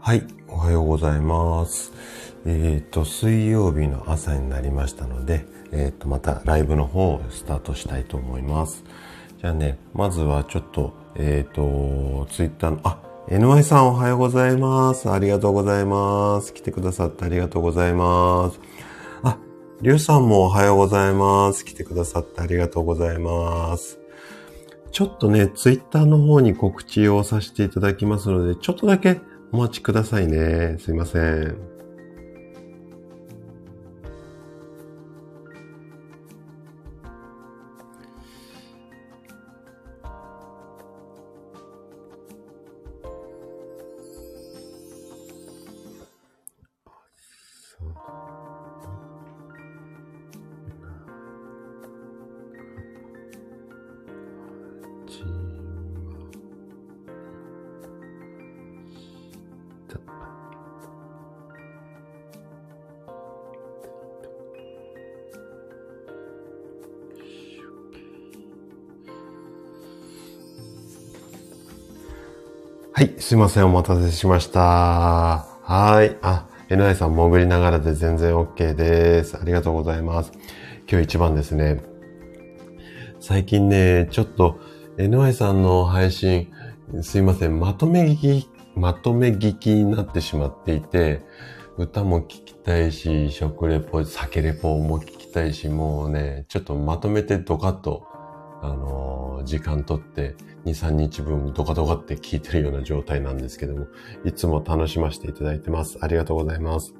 はい、おはようございます。えっ、ー、と、水曜日の朝になりましたので、えっ、ー、と、またライブの方をスタートしたいと思います。じゃあね、まずはちょっと、えっ、ー、と、ツイッターの、あ、NY さんおはようございます。ありがとうございます。来てくださってありがとうございます。あ、りゅうさんもおはようございます。来てくださってありがとうございます。ちょっとね、ツイッターの方に告知をさせていただきますので、ちょっとだけお待ちくださいね。すいません。すいません、お待たせしました。はい。あ、NI さん潜りながらで全然 OK です。ありがとうございます。今日一番ですね。最近ね、ちょっと NI さんの配信、すいません、まとめ聞き、まとめ聞きになってしまっていて、歌も聞きたいし、食レポ、酒レポも聞きたいし、もうね、ちょっとまとめてドカッと、あのー、時間とって、2、3日分ドカドカって聞いてるような状態なんですけども、いつも楽しませていただいてます。ありがとうございます。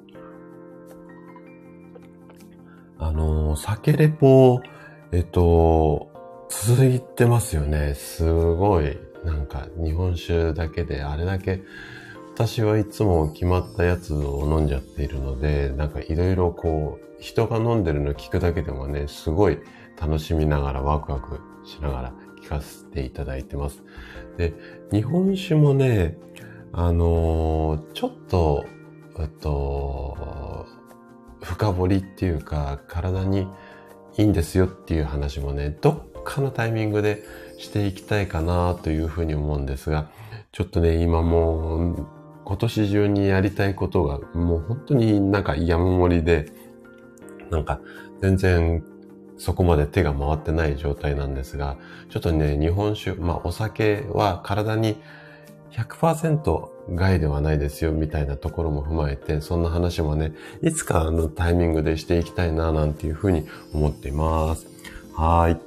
あの、酒レポ、えっと、続いてますよね。すごい。なんか、日本酒だけであれだけ、私はいつも決まったやつを飲んじゃっているので、なんかいろいろこう、人が飲んでるの聞くだけでもね、すごい楽しみながらワクワクしながら聞かせていただいてます。で、日本酒もね、あのー、ちょっと、えっと、深掘りっていうか、体にいいんですよっていう話もね、どっかのタイミングでしていきたいかなというふうに思うんですが、ちょっとね、今もう、今年中にやりたいことが、もう本当になんか山盛りで、なんか全然そこまで手が回ってない状態なんですが、ちょっとね、日本酒、まあお酒は体に100%害ではないですよ、みたいなところも踏まえて、そんな話もね、いつかのタイミングでしていきたいな、なんていうふうに思っています。はい。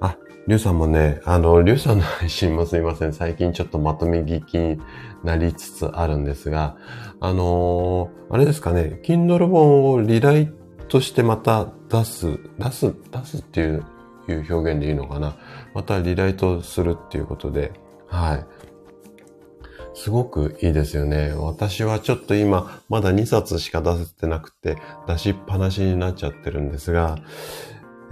あ、りゅうさんもね、あの、りゅうさんの配信も すいません。最近ちょっとまとめ聞きになりつつあるんですが、あのー、あれですかね、Kindle 本をリライトとしてまた出す、出す、出すっていういう表現でいいのかな。またリライトするっていうことで、はい。すごくいいですよね。私はちょっと今、まだ2冊しか出せてなくて、出しっぱなしになっちゃってるんですが、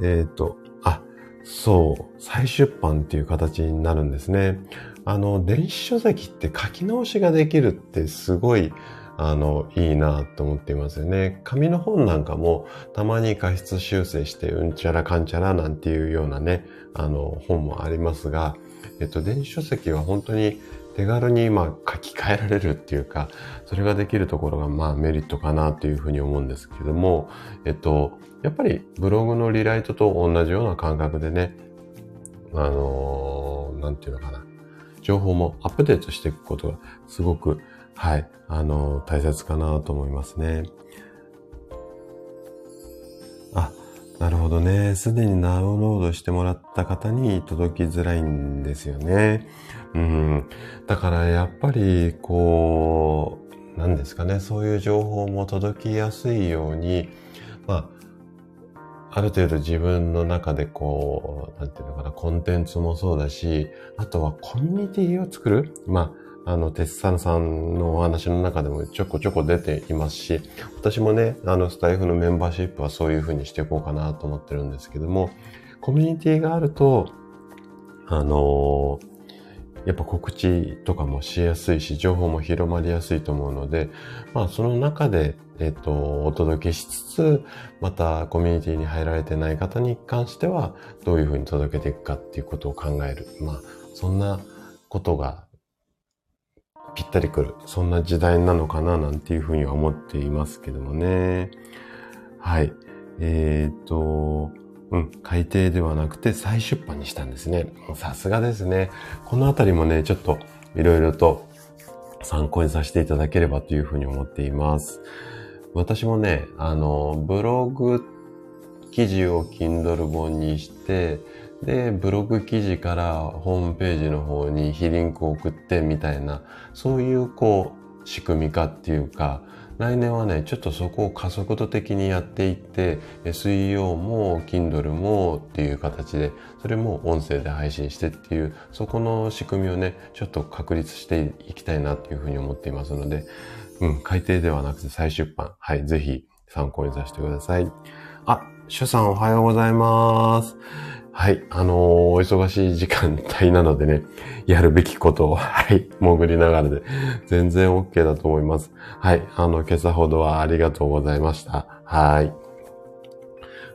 えっ、ー、と、あ、そう、再出版っていう形になるんですね。あの、電子書籍って書き直しができるってすごい、あの、いいなと思っていますよね。紙の本なんかもたまに過失修正してうんちゃらかんちゃらなんていうようなね、あの、本もありますが、えっと、電子書籍は本当に手軽にまあ書き換えられるっていうか、それができるところがまあメリットかなというふうに思うんですけども、えっと、やっぱりブログのリライトと同じような感覚でね、あのー、なんていうのかな、情報もアップデートしていくことがすごくはい、あの、大切かなと思いますね。あ、なるほどね。すでにダウンロードしてもらった方に届きづらいんですよね。うん。だからやっぱり、こう、何ですかね。そういう情報も届きやすいように、まあ、ある程度自分の中でこう、なんていうのかな、コンテンツもそうだし、あとはコミュニティを作る。まあ、あの、鉄さんさんのお話の中でもちょこちょこ出ていますし、私もね、あの、スタイフのメンバーシップはそういうふうにしていこうかなと思ってるんですけども、コミュニティがあると、あのー、やっぱ告知とかもしやすいし、情報も広まりやすいと思うので、まあその中で、えっ、と、お届けしつつ、またコミュニティに入られてない方に関しては、どういうふうに届けていくかっていうことを考える。まあ、そんなことがぴったりくる。そんな時代なのかななんていうふうには思っていますけどもね。はい。えっ、と、うん、改訂ではなくて再出版にしたんですね。さすがですね。このあたりもね、ちょっといろいろと参考にさせていただければというふうに思っています。私もね、あの、ブログ記事を Kindle 本にして、で、ブログ記事からホームページの方に非リンクを送ってみたいな、そういうこう、仕組み化っていうか、来年はね、ちょっとそこを加速度的にやっていって、SEO も Kindle もっていう形で、それも音声で配信してっていう、そこの仕組みをね、ちょっと確立していきたいなっていうふうに思っていますので、うん、改訂ではなくて再出版。はい、ぜひ参考にさせてください。あ、シュさんおはようございます。はい。あのー、お忙しい時間帯なのでね、やるべきことを、はい、潜りながらで、全然 OK だと思います。はい。あの、今朝ほどはありがとうございました。はい。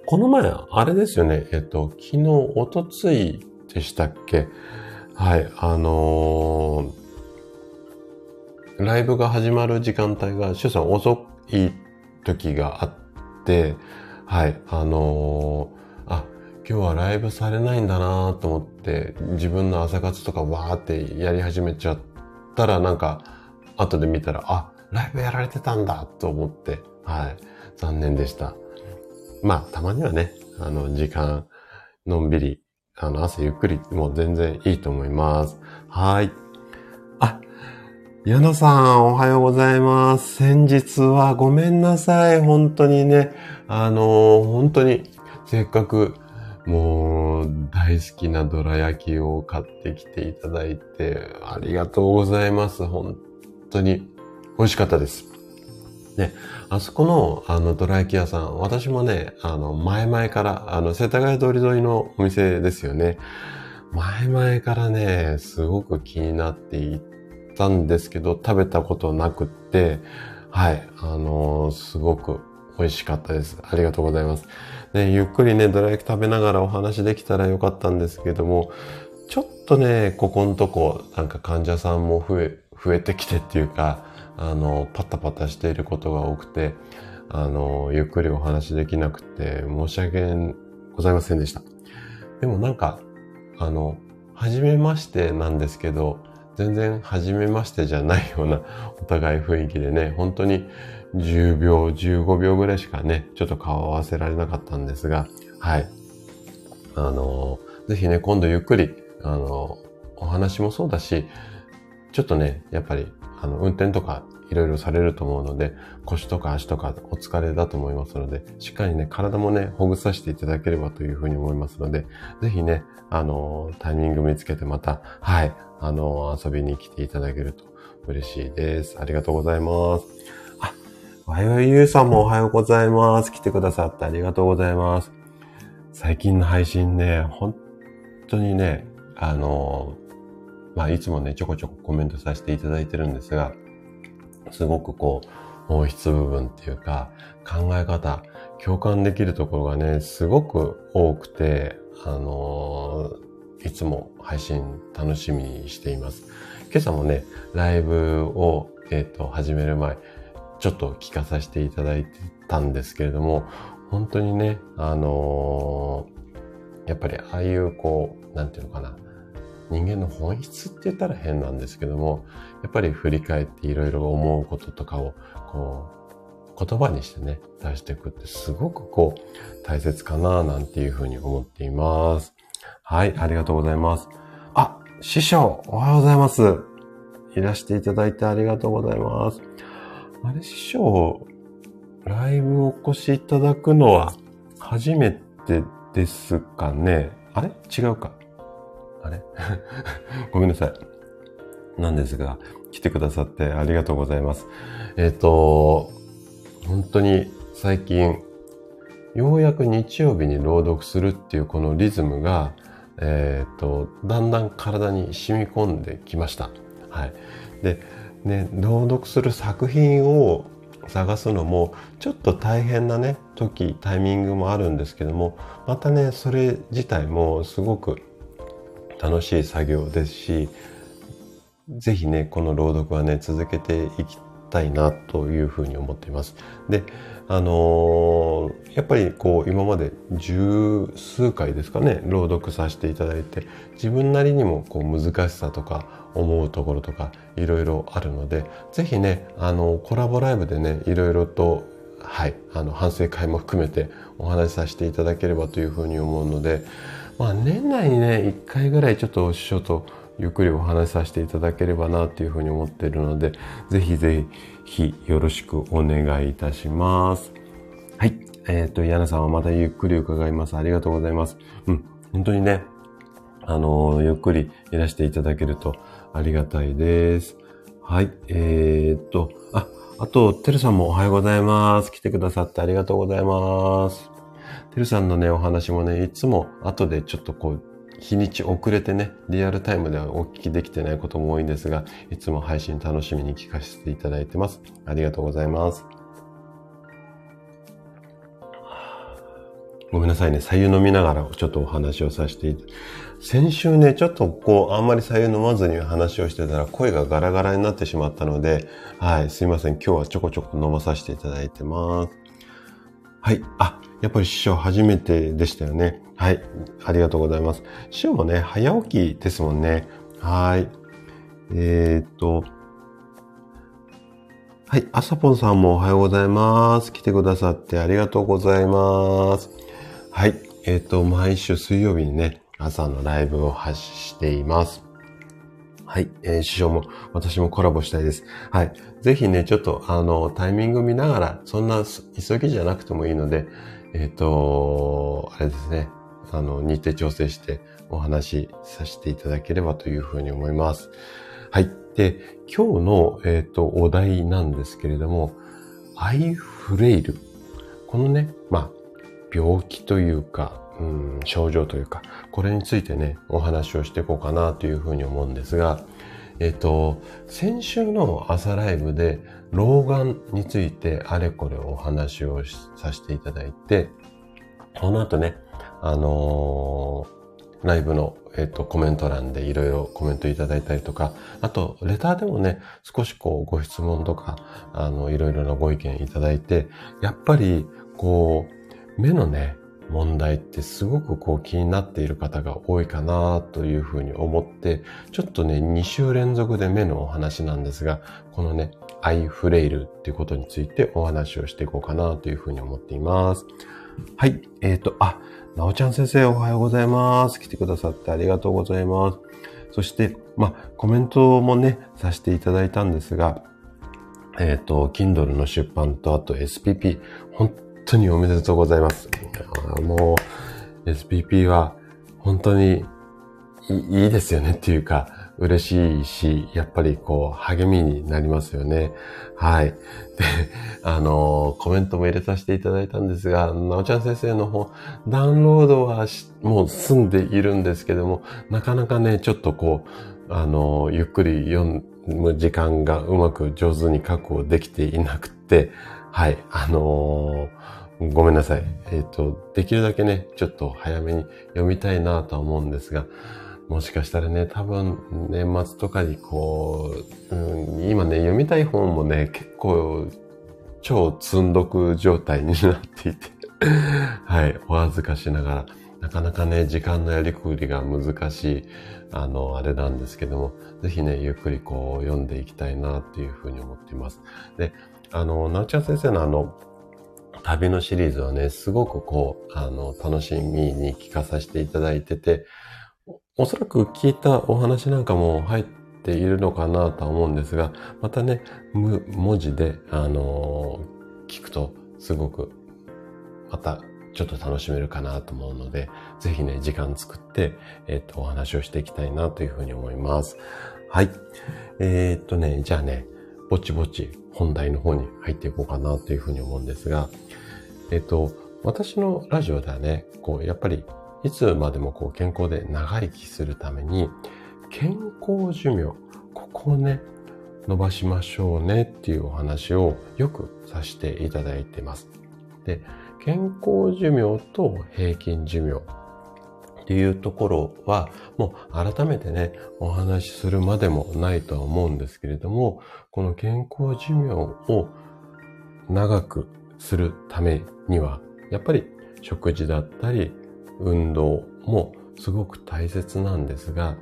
この前、あれですよね。えっと、昨日、おとついでしたっけ？はい。あのー、ライブが始まる時間帯が、シュさん遅い時があって、はい。あのー今日はライブされないんだなと思って、自分の朝活とかわーってやり始めちゃったら、なんか、後で見たら、あ、ライブやられてたんだと思って、はい。残念でした。まあ、たまにはね、あの、時間、のんびり、あの、朝ゆっくり、もう全然いいと思います。はい。あ、矢野さん、おはようございます。先日はごめんなさい。本当にね、あの本当に、せっかくもう大好きなどら焼きを買ってきていただいてありがとうございます。本当に美味しかったです。ね、あそこの、あの、どら焼き屋さん、私もね、あの、前々から、あの、世田谷通り沿いのお店ですよね。前々からね、すごく気になっていたんですけど、食べたことなくって、はい、あのすごく美味しかったです。ありがとうございます。ね、ゆっくりね、どら焼き食べながらお話できたらよかったんですけども、ちょっとね、ここのとこ、なんか患者さんも増え、増えてきてっていうか、あの、パタパタしていることが多くて、あの、ゆっくりお話できなくて、申し訳ございませんでした。でもなんか、あの、初めましてなんですけど、全然初めましてじゃないようなお互い雰囲気でね、本当に10秒、15秒ぐらいしかね、ちょっと顔を合わせられなかったんですが、はい。あの、ぜひね、今度ゆっくり、あの、お話もそうだし、ちょっとね、やっぱり、あの、運転とかいろいろされると思うので、腰とか足とかお疲れだと思いますので、しっかりね、体もね、ほぐさせていただければというふうに思いますので、ぜひね、あの、タイミング見つけてまた、はい、あの、遊びに来ていただけると嬉しいです。ありがとうございます。わようゆうさんもおはようございます。来てくださってありがとうございます。最近の配信ね、本当にね、あの、まあ、いつもね、ちょこちょこコメントさせていただいてるんですが、すごくこう、本質部分っていうか、考え方、共感できるところがね、すごく多くて、あのいつも配信楽しみにしています。今朝もね、ライブを、えっ、ー、と、始める前、ちょっと聞かさせていただいてたんですけれども、本当にね、あのー、やっぱりああいうこう、なんていうのかな、人間の本質って言ったら変なんですけども、やっぱり振り返っていろいろ思うこととかを、こう、言葉にしてね、出していくってすごくこう、大切かななんていうふうに思っています。はい、ありがとうございます。あ、師匠、おはようございます。いらしていただいてありがとうございます。あれ、師匠、ライブお越しいただくのは初めてですかね？あれ？違うか。あれ？ごめんなさい。なんですが、来てくださってありがとうございます。えっ、ー、と、本当に最近、ようやく日曜日に朗読するっていうこのリズムが、えっ、ー、と、だんだん体に染み込んできました。はい。で、ね、朗読する作品を探すのもちょっと大変なね時タイミングもあるんですけどもまたねそれ自体もすごく楽しい作業ですし是非ね、この朗読はね、続けていきたいなというふうに思っています。で、あのー、やっぱりこう今まで十数回ですかね朗読させていただいて自分なりにもこう難しさとか思うところとかいろいろあるので是非ねあのコラボライブでねいろいろとはいあの反省会も含めてお話しさせていただければというふうに思うのでまあ年内にね1回ぐらいちょっと師匠とゆっくりお話しさせていただければなというふうに思っているので是非是非ひよろしくお願いいたします。はい。えっ、ー、と、ヤナさんはまたゆっくり伺います。ありがとうございます。うん。本当にね、あの、ゆっくりいらしていただけるとありがたいです。はい。えー、っと、あ、あと、てるさんもおはようございます。来てくださってありがとうございます。てるさんのね、お話もね、いつも後でちょっとこう、日にち遅れてね、リアルタイムではお聞きできてないことも多いんですが、いつも配信楽しみに聞かせていただいてます。ありがとうございます。ごめんなさいね。左右飲みながらちょっとお話をさせていた先週ね、ちょっとこう、あんまり左右飲まずに話をしてたら声がガラガラになってしまったので、はい、すいません。今日はちょこちょこ飲まさせていただいてます。はい。あ、やっぱり師匠初めてでしたよね。はい。ありがとうございます。師匠もね、早起きですもんね。はい。えー、っと、はい。あさぽんさんもおはようございます。来てくださってありがとうございます。はい。えー、っと、毎週水曜日にね、朝のライブを発しています。はい。えー、師匠も、私もコラボしたいです。はい。ぜひね、ちょっと、あの、タイミング見ながら、そんな急ぎじゃなくてもいいので、えっ、ー、と、あれですね、あの、日程調整してお話しさせていただければというふうに思います。はい。で、今日の、えっ、ー、と、お題なんですけれども、アイフレイル。このね、まあ、病気というか、うん、症状というか、これについてね、お話をしていこうかなというふうに思うんですが、えっ、と、先週の朝ライブで、老眼についてあれこれお話をさせていただいて、この後ね、あのー、ライブの、えっ、と、コメント欄でいろいろコメントいただいたりとか、あと、レターでもね、少しこう、ご質問とか、あの、いろいろなご意見いただいて、やっぱり、こう、目のね、問題ってすごくこう気になっている方が多いかなというふうに思って、ちょっとね、2週連続で目のお話なんですが、このね、アイフレイルっていうことについてお話をしていこうかなというふうに思っています。はい。えっ、ー、と、あ、なおちゃん先生おはようございます。来てくださってありがとうございます。そして、まあ、コメントもね、させていただいたんですが、えっ、ー、と、Kindle の出版とあと SPP、本当におめでとうございます。もう、SPP は本当にいいですよねっていうか、嬉しいし、やっぱりこう、励みになりますよね。はい。で、あの、コメントも入れさせていただいたんですが、なおちゃん先生の方、ダウンロードはもう済んでいるんですけども、なかなかね、ちょっとこう、あの、ゆっくり読む時間がうまく上手に確保できていなくて、はい、あのー、ごめんなさい。えっ、ー、と、できるだけね、ちょっと早めに読みたいなとは思うんですが、もしかしたらね、多分年末とかにこう、うん、今ね、読みたい本もね、結構超積んどく状態になっていて はい、お恥ずかしながら、なかなかね、時間のやりくりが難しい、あの、あれなんですけども、ぜひね、ゆっくりこう読んでいきたいなっていうふうに思っています。で、あの、なおちゃん先生のあの、旅のシリーズはね、すごくこう、あの、楽しみに聞かさせていただいてて、おそらく聞いたお話なんかも入っているのかなとは思うんですが、またね、文字で、あのー、聞くとすごく、またちょっと楽しめるかなと思うので、ぜひね、時間作って、えっ、ー、と、お話をしていきたいなというふうに思います。はい。えー、っとね、じゃあね、ぼちぼち本題の方に入っていこうかなというふうに思うんですが、えっと、私のラジオではね、こう、やっぱりいつまでもこう健康で長生きするために、健康寿命、ここをね、伸ばしましょうねっていうお話をよくさせていただいてます。で、健康寿命と平均寿命っていうところは、もう改めてね、お話しするまでもないとは思うんですけれども、この健康寿命を長くするためには、やっぱり食事だったり、運動もすごく大切なんですが、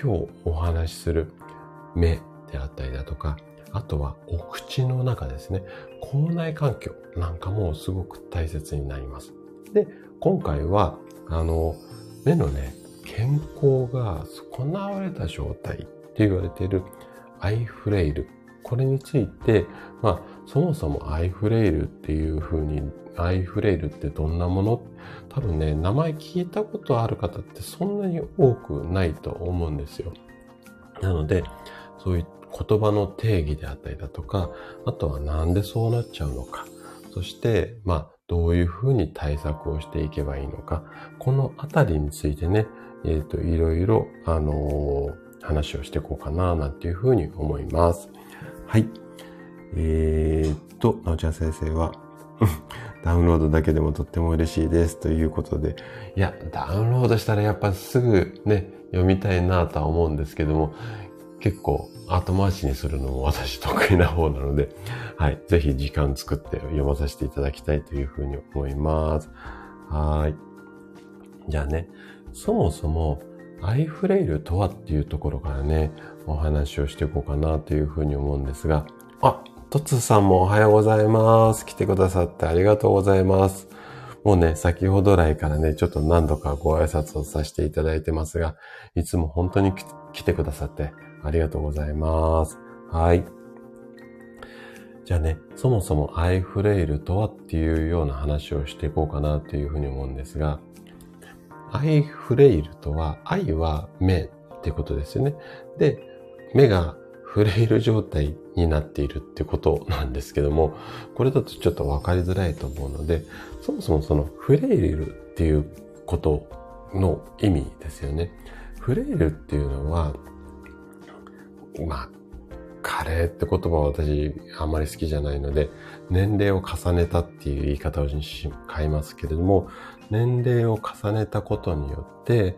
今日お話しする目であったりだとか、あとはお口の中ですね、口内環境なんかもすごく大切になります。で、今回は、あの、目のね、健康が損なわれた状態って言われているアイフレイル。これについて、まあ、そもそもアイフレイルっていう風に、アイフレイルってどんなもの？多分ね、名前聞いたことある方ってそんなに多くないと思うんですよ。なので、そういう言葉の定義であったりだとか、あとはなんでそうなっちゃうのか。そして、まあ、どういうふうに対策をしていけばいいのか。このあたりについてね、えっ、ー、と、いろいろ、あのー、話をしていこうかな、なんていうふうに思います。はい。えー、っと、なおちゃん先生は、ダウンロードだけでもとっても嬉しいですということで、いや、ダウンロードしたらやっぱすぐね、読みたいなとは思うんですけども、結構後回しにするのも私得意な方なので、はい。ぜひ時間作って読まさせていただきたいというふうに思います。はい。じゃあね、そもそもアイフレイルとはっていうところからね、お話をしていこうかなというふうに思うんですが、あ、トツさんもおはようございます。来てくださってありがとうございます。もうね、先ほど来からね、ちょっと何度かご挨拶をさせていただいてますが、いつも本当に来てくださってありがとうございます。はい。じゃあね、そもそもアイフレイルとはっていうような話をしていこうかなというふうに思うんですが、アイフレイルとは、愛は目ってことですよね。で、目がフレイル状態になっているってことなんですけども、これだとちょっとわかりづらいと思うので、そもそもそのフレイルっていうことの意味ですよね。フレイルっていうのは、まあ、加齢って言葉は私あんまり好きじゃないので、年齢を重ねたっていう言い方を変えますけれども、年齢を重ねたことによって、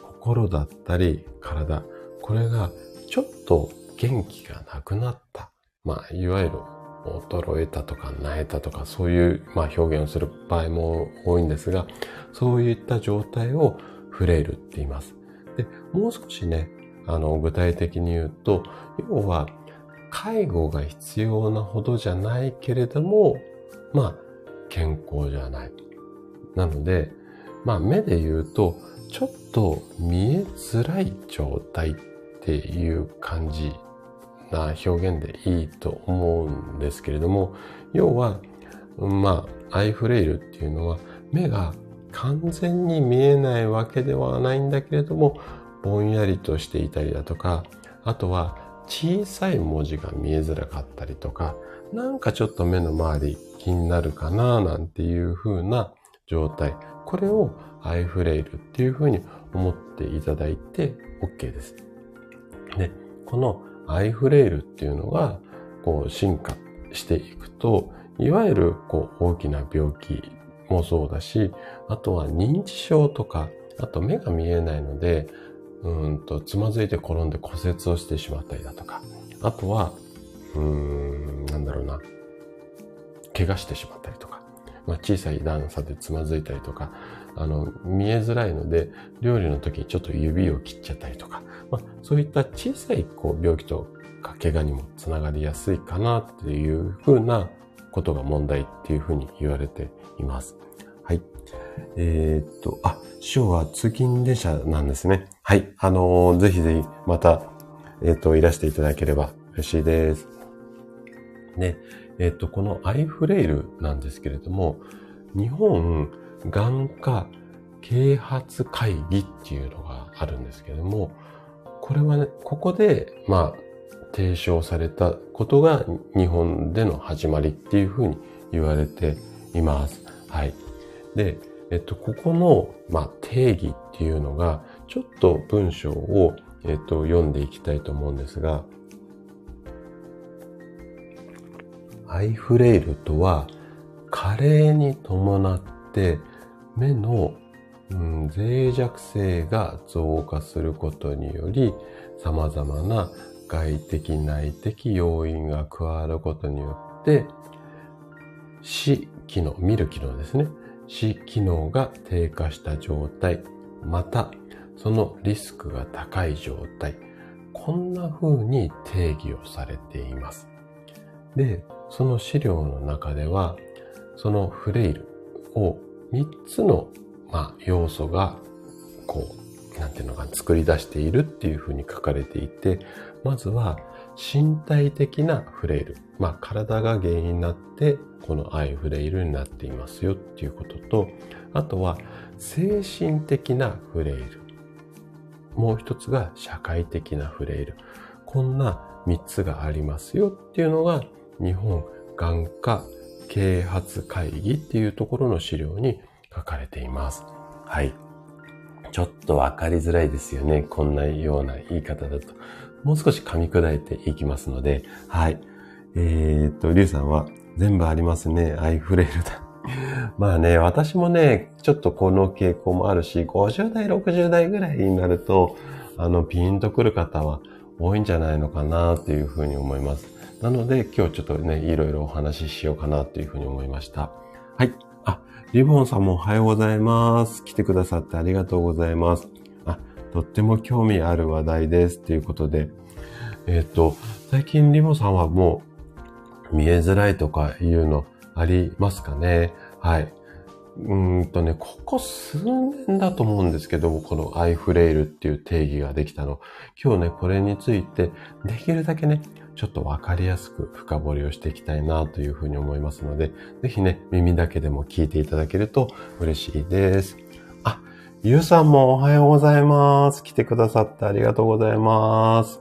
心だったり体、これがちょっと元気がなくなった。まあ、いわゆる衰えたとか、萎えたとか、そういう、まあ、表現をする場合も多いんですが、そういった状態をフレイルって言います。で、もう少しね、あの、具体的に言うと、要は、介護が必要なほどじゃないけれども、まあ、健康じゃない。なので、まあ、目で言うと、ちょっと見えづらい状態っていう感じな表現でいいと思うんですけれども、要は、まあ、アイフレイルっていうのは、目が完全に見えないわけではないんだけれども、ぼんやりとしていたりだとか、あとは小さい文字が見えづらかったりとか、なんかちょっと目の周り気になるかななんていう風な状態。これをアイフレイルっていう風に思っていただいて OK です。で、このアイフレイルっていうのがこう進化していくと、いわゆるこう大きな病気もそうだし、あとは認知症とか、あと目が見えないので、うんと、つまずいて転んで骨折をしてしまったりだとか、あとは、うーん、なんだろうな、怪我してしまったりとか、まあ、小さい段差でつまずいたりとか、あの、見えづらいので、料理の時にちょっと指を切っちゃったりとか、まあ、そういった小さいこう病気とか怪我にもつながりやすいかなっていうふうなことが問題っていうふうに言われています。はい。えー、っと、あ、師匠は通勤電車なんですね。はい。あのー、ぜひぜひまた、えー、っと、いらしていただければ嬉しいです。で、えっと、このアイフレイルなんですけれども、日本眼科啓発会議っていうのがあるんですけども、これはね、ここで、まあ、提唱されたことが日本での始まりっていうふうに言われています。はい。で、えっと、ここの、まあ、定義っていうのが、ちょっと文章を、えっと、読んでいきたいと思うんですが、アイフレイルとは、加齢に伴って目のうん、脆弱性が増加することにより、様々な外的内的要因が加わることによって、死機能、見る機能ですね。死機能が低下した状態、また、そのリスクが高い状態、こんな風に定義をされています。で、その資料の中では、そのフレイルを3つの、まあ、要素が、こう、なんていうのか作り出しているっていうふうに書かれていて、まずは身体的なフレイル。まあ、体が原因になって、このアイフレイルになっていますよっていうことと、あとは精神的なフレイル。もう一つが社会的なフレイル。こんな三つがありますよっていうのが日本眼科啓発会議っていうところの資料に書かれています。はい。ちょっとわかりづらいですよね。こんなような言い方だと。もう少し噛み砕いていきますので、はい。えー、っと、リュウさんは全部ありますね。アイフレイルだ。まあね、私もね、ちょっとこの傾向もあるし、50代、60代ぐらいになると、あの、ピンとくる方は多いんじゃないのかなっていうふうに思います。なので、今日ちょっとね、いろいろお話ししようかなというふうに思いました。はい。あ、リボンさんもおはようございます。来てくださってありがとうございます。あ、とっても興味ある話題です。ということで、えっ、と、最近リボンさんはもう見えづらいとかいうのありますかね？はい。うんとね、ここ数年だと思うんですけど、このアイフレイルっていう定義ができたの。今日ね、これについて、できるだけね、ちょっとわかりやすく深掘りをしていきたいなというふうに思いますので、ぜひね、耳だけでも聞いていただけると嬉しいです。あ、ゆうさんもおはようございます。来てくださってありがとうございます。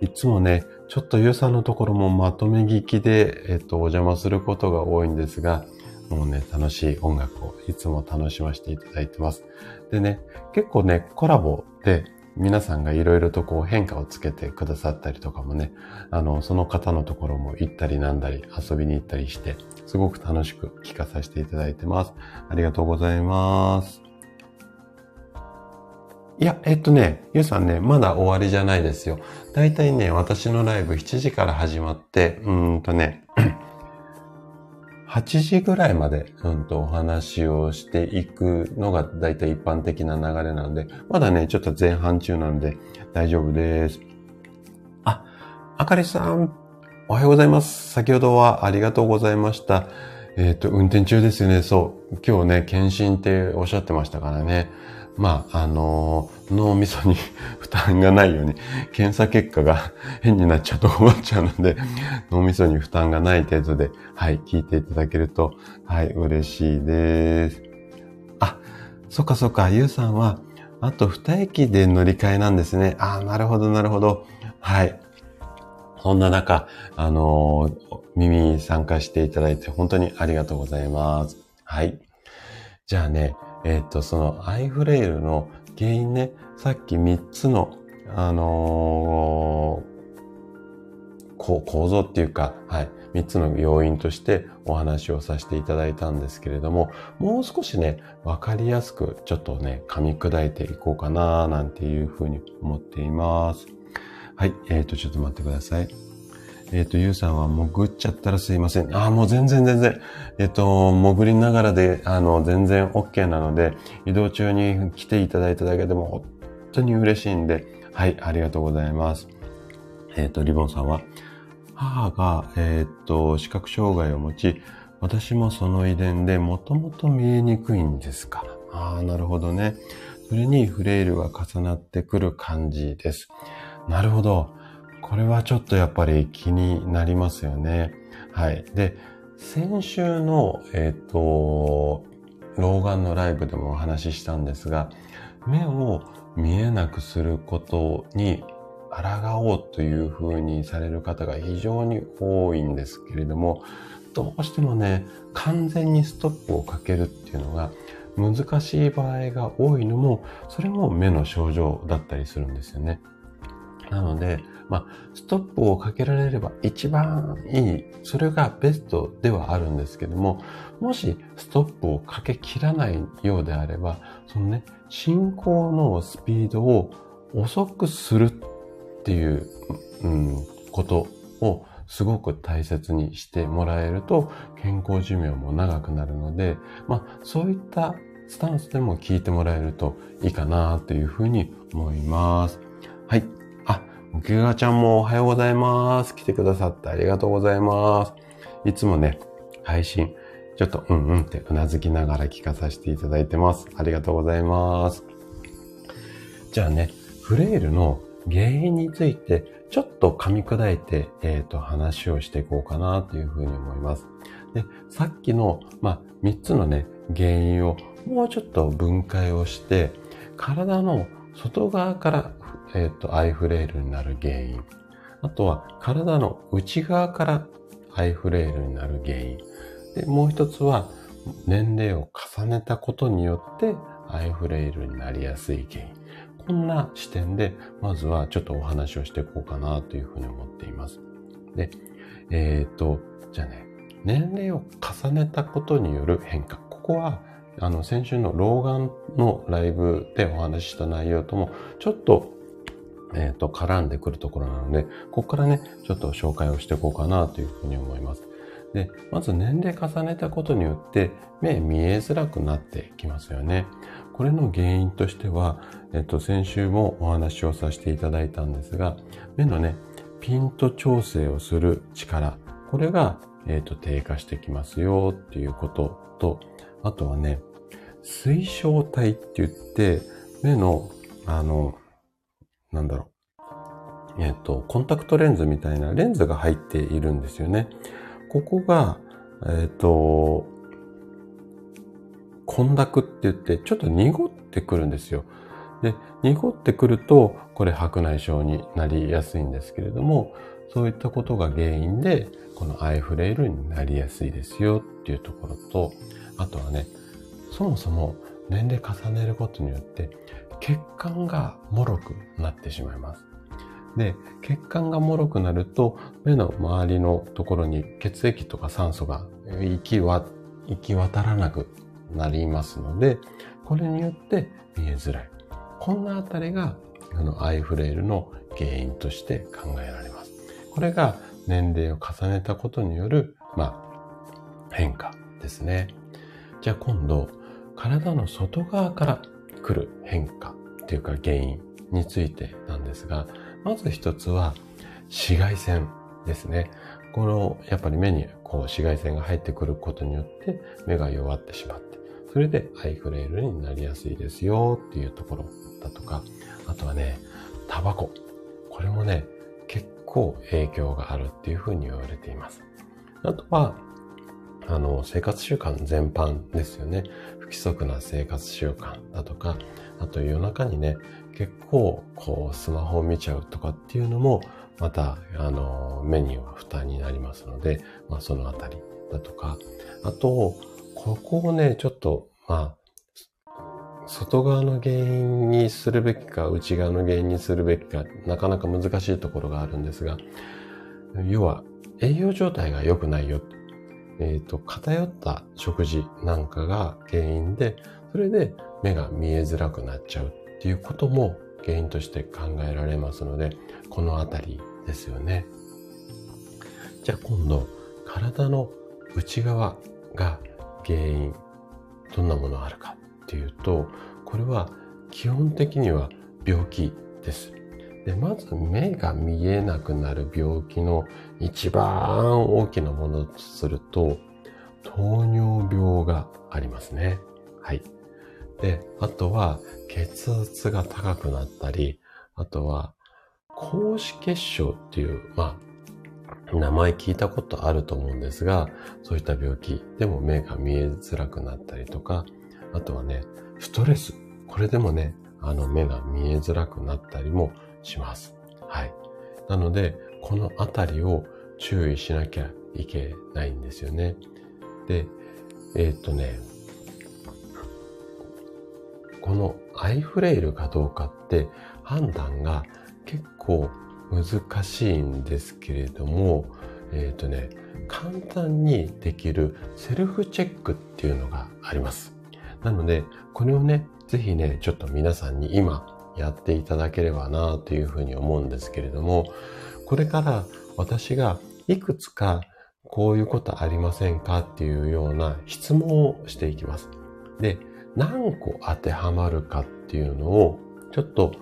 いつもね、ちょっとゆうさんのところもまとめ聞きで、えっと、お邪魔することが多いんですが、もうね、楽しい音楽をいつも楽しませていただいてます。でね、結構ね、コラボで皆さんがいろいろとこう変化をつけてくださったりとかもね、あの、その方のところも行ったりなんだり遊びに行ったりして、すごく楽しく聞かさせていただいてます。ありがとうございます。いや、えっとね、ゆうさんね、まだ終わりじゃないですよ。だいたいね、私のライブ7時から始まって、うーんとね、8時ぐらいまで、うんとお話をしていくのがだいたい一般的な流れなんで、まだね、ちょっと前半中なので大丈夫です。あ、あかりさん、おはようございます。先ほどはありがとうございました。えっ、ー、と、運転中ですよね。そう。今日ね、検診っておっしゃってましたからね。まあ、あのー、脳みそに 負担がないように、検査結果が 変になっちゃうと困っちゃうので、脳みそに負担がない程度で、はい、聞いていただけると、はい、嬉しいです。あ、そっかそっか、ゆうさんは、あと二駅で乗り換えなんですね。ああ、なるほど、なるほど。はい。そんな中、あのー、耳に参加していただいて本当にありがとうございます。はい。じゃあね、えっ、ー、と、そのアイフレイルの原因ね、さっき3つの、あのー、構造っていうか、はい、3つの要因としてお話をさせていただいたんですけれども、もう少しね、わかりやすくちょっとね、噛み砕いていこうかな、なんていうふうに思っています。はい、えっ、ー、と、ちょっと待ってください。えっ、ー、と、ゆうさんは潜っちゃったらすいません。ああ、もう全然全然。えっ、ー、と、潜りながらで、あの、全然 OK なので、移動中に来ていただいただけでも本当に嬉しいんで、はい、ありがとうございます。えっ、ー、と、リボンさんは、母が、えっ、と、視覚障害を持ち、私もその遺伝でもともと見えにくいんですか？ら。ああ、なるほどね。それにフレイルが重なってくる感じです。なるほど。これはちょっとやっぱり気になりますよね。はい。で、先週の、えっ、ー、と、老眼のライブでもお話ししたんですが、目を見えなくすることに抗おうというふうにされる方が非常に多いんですけれども、どうしてもね、完全にストップをかけるっていうのが難しい場合が多いのも、それも目の症状だったりするんですよね。なので、まあ、ストップをかけられれば一番いい、それがベストではあるんですけども、もしストップをかけきらないようであれば、そのね、進行のスピードを遅くするっていう、うん、ことをすごく大切にしてもらえると健康寿命も長くなるので、まあそういったスタンスでも聞いてもらえるといいかなというふうに思います。おけがちゃんもおはようございます。来てくださってありがとうございます。いつもね、配信、ちょっとうんうんってうなずきながら聞かさせていただいてます。ありがとうございます。じゃあね、フレイルの原因についてちょっと噛み砕いて、えっ、ー、と、話をしていこうかなというふうに思います。で、さっきの、まあ、3つのね、原因をもうちょっと分解をして、体の外側から、えっ、ー、と、アイフレイルになる原因。あとは、体の内側からアイフレイルになる原因。で、もう一つは、年齢を重ねたことによって、アイフレイルになりやすい原因。こんな視点で、まずはちょっとお話をしていこうかなというふうに思っています。で、えっ、ー、と、じゃあね、年齢を重ねたことによる変化。ここは、あの、先週の老眼のライブでお話しした内容とも、ちょっと、えっ、ー、と、絡んでくるところなので、ここからね、ちょっと紹介をしていこうかなというふうに思います。で、まず年齢重ねたことによって目見えづらくなってきますよね。これの原因としては、えっと、先週もお話をさせていただいたんですが、目のね、ピント調整をする力、これが、えっと、低下してきますよっていうことと、あとはね、水晶体って言って、目の、あの、なんだろう、えっと、コンタクトレンズみたいなレンズが入っているんですよね。ここが、えっと、混濁って言って、ちょっと濁ってくるんですよ。で、濁ってくると、これ白内障になりやすいんですけれども、そういったことが原因で、このアイフレイルになりやすいですよっていうところと、あとはね、そもそも年齢重ねることによって、血管が脆くなってしまいます。で、血管が脆くなると、目の周りのところに血液とか酸素が行きわ行き渡らなくなりますので、これによって見えづらい。こんなあたりが、あの、アイフレイルの原因として考えられます。これが年齢を重ねたことによる、まあ、変化ですね。じゃあ今度、体の外側から来る変化っていうか原因についてなんですが、まず一つは紫外線ですね。この、やっぱり目にこう紫外線が入ってくることによって目が弱ってしまって、それでアイフレイルになりやすいですよっていうところだとか、あとはね、タバコ。これもね、結構影響があるっていうふうに言われています。あとは、あの、生活習慣全般ですよね。不規則な生活習慣だとか、あと夜中にね、結構こうスマホを見ちゃうとかっていうのも、また、あの、目には負担になりますので、まあそのあたりだとか、あと、ここをね、ちょっと、まあ、外側の原因にするべきか、内側の原因にするべきか、なかなか難しいところがあるんですが、要は、栄養状態が良くないよ。えっ、ー、と、偏った食事なんかが原因で、それで目が見えづらくなっちゃうっていうことも原因として考えられますので、このあたりですよね。じゃあ今度、体の内側が原因、どんなものあるかっていうと、これは基本的には病気です。で、まず目が見えなくなる病気の一番大きなものとすると、糖尿病がありますね。はい。で、あとは血圧が高くなったり、あとは高脂血症っていう、まあ、名前聞いたことあると思うんですが、そういった病気でも目が見えづらくなったりとか、あとはね、ストレス。これでもね、あの目が見えづらくなったりもします。はい。なので、このあたりを注意しなきゃいけないんですよね。で、えー、っとね、このアイフレイルかどうかって判断が結構難しいんですけれども、えっ、ー、とね、簡単にできるセルフチェックっていうのがあります。なので、これをね、ぜひね、ちょっと皆さんに今やっていただければなというふうに思うんですけれども、これから私がいくつかこういうことありませんかっていうような質問をしていきます。で、何個当てはまるかっていうのをちょっと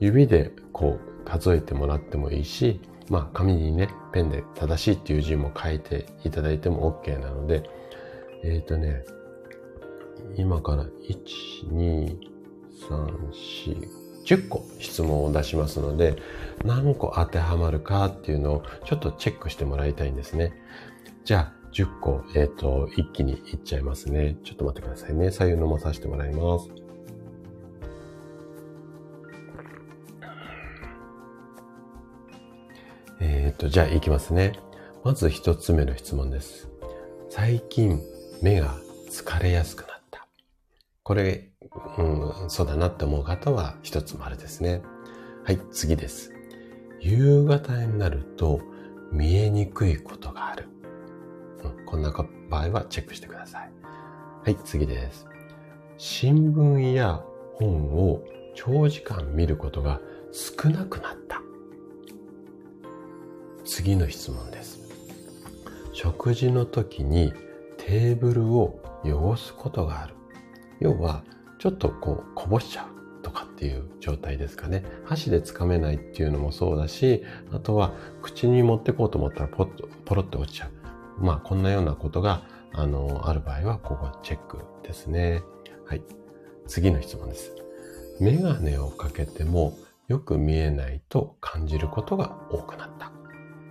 指でこう数えてもらってもいいし、まあ紙にね、ペンで正しいっていう字も書いていただいても OK なので、えっ、ー、とね、今から1、2、3、4、10個質問を出しますので、何個当てはまるかっていうのをちょっとチェックしてもらいたいんですね。じゃあ、10個、えっ、ー、と、一気にいっちゃいますね。ちょっと待ってくださいね。左右飲まさせてもらいます。えっ、ー、と、じゃあ行きますね。まず一つ目の質問です。最近目が疲れやすくなった。これ、うん、そうだなって思う方は一つ丸ですね。はい、次です。夕方になると見えにくいことがある。うん、こんな場合はチェックしてください。はい、次です。新聞や本を長時間見ることが少なくなった。次の質問です。食事の時にテーブルを汚すことがある。要は、ちょっとこう、こぼしちゃうとかっていう状態ですかね。箸でつかめないっていうのもそうだし、あとは口に持ってこうと思ったらポッと、ポロッと落ちちゃう。まあ、こんなようなことが、あの、ある場合は、ここチェックですね。はい。次の質問です。メガネをかけてもよく見えないと感じることが多くなった。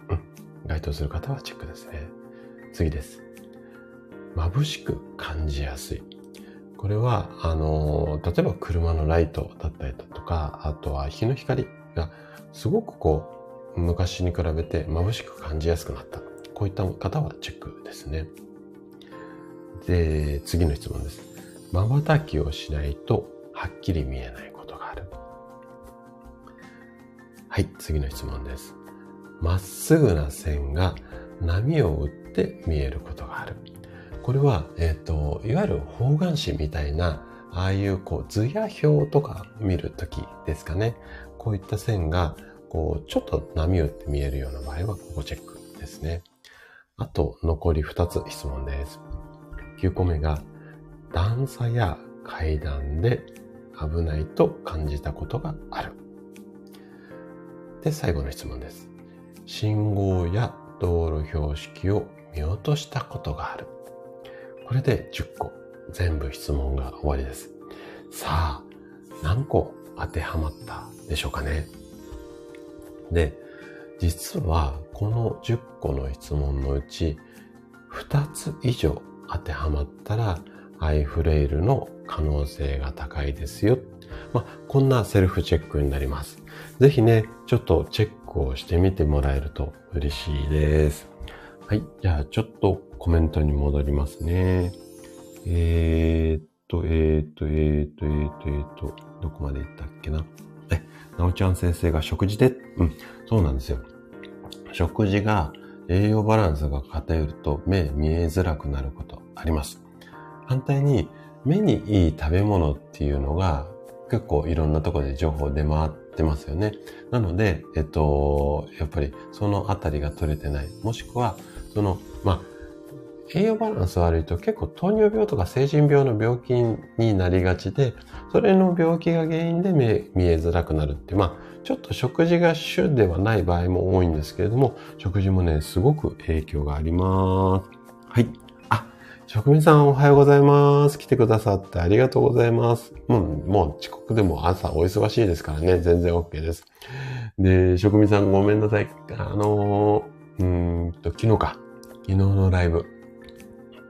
うん該当する方はチェックですね。次です。眩しく感じやすい。これは、あの、例えば車のライトだったりだとか、あとは日の光がすごくこう、昔に比べて眩しく感じやすくなった。こういった方はチェックですね。で、次の質問です。瞬きをしないとはっきり見えないことがある。はい、次の質問です。まっすぐな線が波を打って見えることがある。これは、えっ、ー、と、いわゆる方眼紙みたいな、ああいうこう図や表とか見るときですかね。こういった線が、こう、ちょっと波打って見えるような場合は、ここチェックですね。あと、残り2つ質問です。9個目が、段差や階段で危ないと感じたことがある。で、最後の質問です。信号や道路標識を見落としたことがある。これで10個全部質問が終わりです。さあ、何個当てはまったでしょうかね。で、実はこの10個の質問のうち2つ以上当てはまったらアイフレイルの可能性が高いですよ。まあ、こんなセルフチェックになります。ぜひね、ちょっとチェックをしてみてもらえると嬉しいです。はい。じゃあ、ちょっとコメントに戻りますね。えー、っと、えー、っと、えー、っと、えー、っと、えー、っと、どこまで行ったっけな？え、なおちゃん先生が食事で、うん、そうなんですよ。食事が栄養バランスが偏ると目見えづらくなることあります。反対に目にいい食べ物っていうのが結構いろんなところで情報出回ってますよね。なので、えっと、やっぱりそのあたりが取れてない。もしくは、その、まあ、栄養バランス悪いと結構糖尿病とか成人病の病気になりがちで、それの病気が原因で目見えづらくなるって、まあ、ちょっと食事が主ではない場合も多いんですけれども、食事もね、すごく影響があります。はい。あ職人さんおはようございます。来てくださってありがとうございます。もう、もう遅刻でも朝お忙しいですからね、全然 OK です。で、職人さんごめんなさい。あのー、うんと、昨日か。昨日のライブ。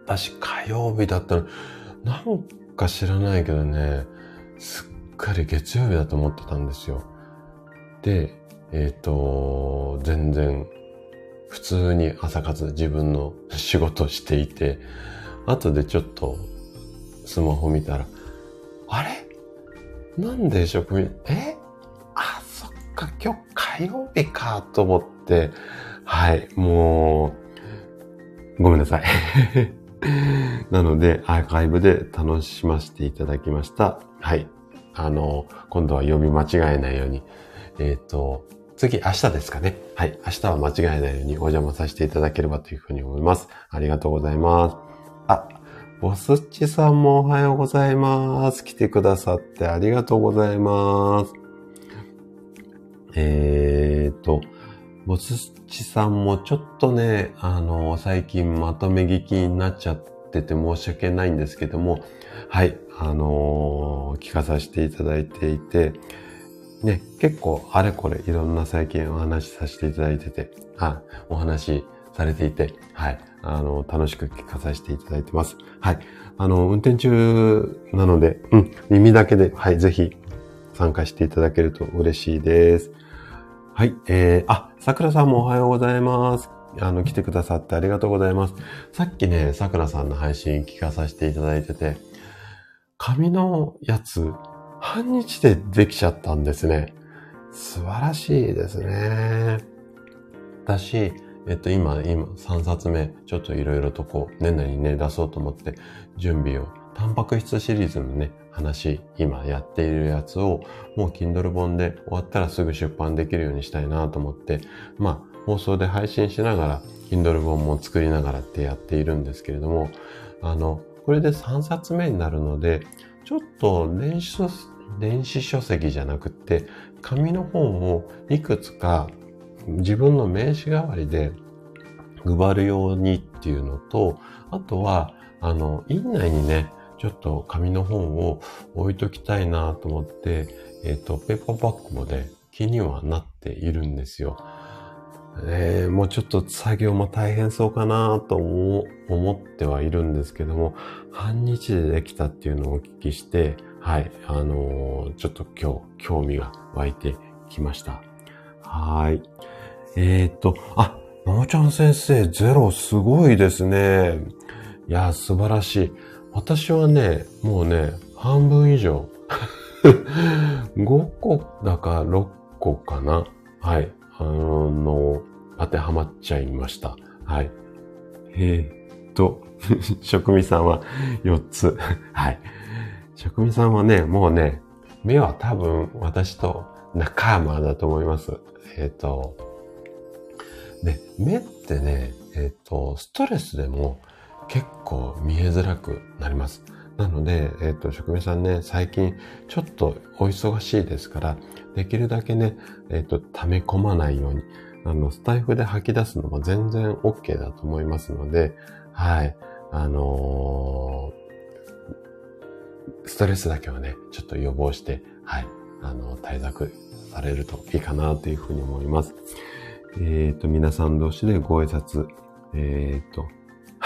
私火曜日だったの。なんか知らないけどね、すっかり月曜日だと思ってたんですよ。で、えっ、ー、と、全然普通に朝活自分の仕事していて、後でちょっとスマホ見たら、あれ？なんで職員、え？あ、そっか、今日火曜日かと思って、はい、もう、ごめんなさい。なので、アーカイブで楽しませていただきました。はい。あの、今度は読み間違えないように。えっ、ー、と、次、明日ですかね。はい。明日は間違えないようにお邪魔させていただければというふうに思います。ありがとうございます。あ、ボスッチさんもおはようございます。来てくださってありがとうございます。えーと、ボスッチさんもちょっとね、あの、最近まとめ聞きになっちゃってて申し訳ないんですけども、はい、あのー、聞かさせていただいていて、ね、結構あれこれいろんな最近お話しさせていただいてて、あ、お話しされていて、はい、あの、楽しく聞かさせていただいてます。はい。あの、運転中なので、うん、耳だけで、はい、ぜひ参加していただけると嬉しいです。はい。えー、あ、桜さんもおはようございます。あの、来てくださってありがとうございます。さっきね、桜さんの配信聞かさせていただいてて、紙のやつ、半日でできちゃったんですね。素晴らしいですね。私、えっと、今、今、3冊目、ちょっといろいろとこう、年内にね、出そうと思って準備を、タンパク質シリーズのね、話、今やっているやつを、もう Kindle 本で終わったらすぐ出版できるようにしたいなと思って、まあ、放送で配信しながら、Kindle 本も作りながらってやっているんですけれども、あの、これで3冊目になるので、ちょっと電子書電子書籍じゃなくて、紙の本をいくつか自分の名刺代わりで配るようにっていうのと、あとは、あの、院内にね、ちょっと紙の本を置いときたいなと思って、えっ、ー、と、ペーパーバッグもね、気にはなっているんですよ。えー、もうちょっと作業も大変そうかなと思ってはいるんですけども、半日でできたっていうのをお聞きして、はい、あのー、ちょっと今日興味が湧いてきました。はい。えー、っと、あ、のもちゃん先生、ゼロすごいですね。いや、素晴らしい。私はね、もうね、半分以上。5個だか6個かな。はい。あの、当てはまっちゃいました。はい。えー、っと、職味さんは4つ。はい。職味さんはね、もうね、目は多分私と仲間だと思います。えっ、と、で、目ってね、えっ、と、ストレスでも結構見えづらくなります。なので、えっ、と、職人さんね、最近ちょっとお忙しいですから、できるだけね、えっ、と、溜め込まないように、あの、スタイフで吐き出すのも全然 OK だと思いますので、はい、あのー、ストレスだけはね、ちょっと予防して、はい、あの、対策されるといいかなというふうに思います。えっ、ー、と、皆さん同士でご挨拶。えっ、と、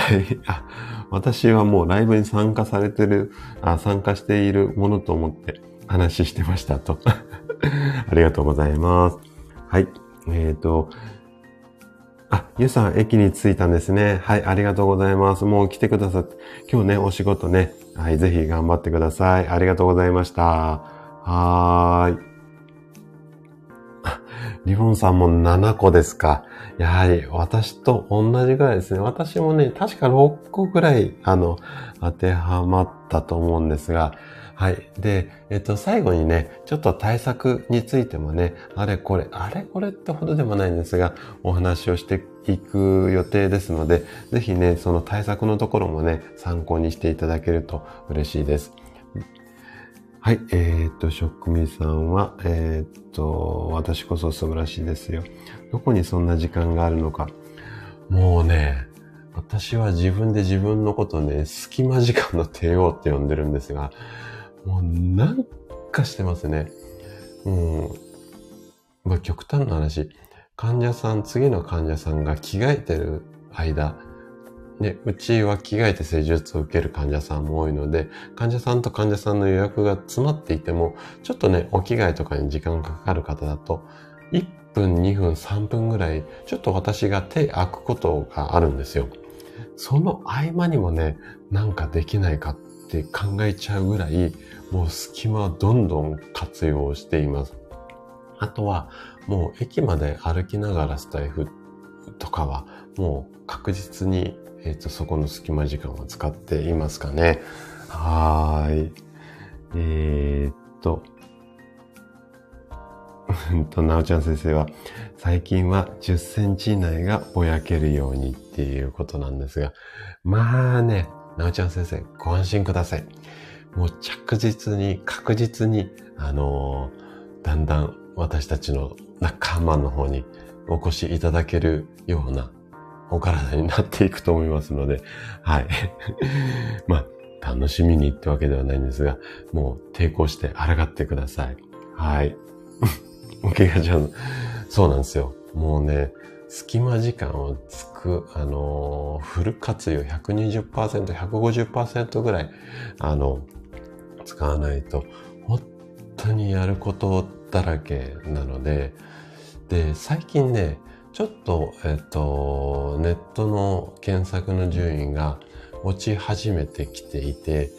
はい。あ、私はもうライブに参加されてる、あ参加しているものと思って話してましたと。ありがとうございます。はい。えっ、ー、と、あ、ゆさん、駅に着いたんですね。はい、ありがとうございます。もう来てくださって、今日ね、お仕事ね、はい、ぜひ頑張ってください。ありがとうございました。はーい。リボンさんも7個ですか。やはり私と同じぐらいですね。私もね、確か6個ぐらい、あの、当てはまったと思うんですが、はい。で、えっと、最後にね、ちょっと対策についてもね、あれこれ、あれこれってほどでもないんですが、お話をしていく予定ですので、ぜひね、その対策のところもね、参考にしていただけると嬉しいです。はい、えー、っと、職味さんは、えー、っと、私こそ素晴らしいですよ。どこにそんな時間があるのか。もうね、私は自分で自分のことね、隙間時間の帝王って呼んでるんですが、もうなんかしてますね。うん。まあ、極端な話。患者さん、次の患者さんが着替えてる間、ね、うちは着替えて施術を受ける患者さんも多いので、患者さんと患者さんの予約が詰まっていても、ちょっとね、お着替えとかに時間がかかる方だと、1分、2分、3分ぐらい、ちょっと私が手開くことがあるんですよ。その合間にもね、なんかできないかって考えちゃうぐらい、もう隙間をどんどん活用しています。あとは、もう駅まで歩きながらスタイフとかは、もう確実に、えっ、と、そこの隙間時間を使っていますかね。はーい。えー、っと、と、なおちゃん先生は、最近は10センチ以内がぼやけるようにっていうことなんですが、まあね、なおちゃん先生、ご安心ください。もう着実に、確実に、あのー、だんだん私たちの仲間の方にお越しいただけるようなお体になっていくと思いますので、はい。まあ、楽しみにってわけではないんですが、もう抵抗して抗ってください。はい。おけがちゃん、そうなんですよ。もうね、隙間時間をつく、あの、フル活用120%、150%ぐらい、あの、使わないと、本当にやることだらけなので、で、最近ね、ちょっと、えっと、ネットの検索の順位が落ち始めてきていて、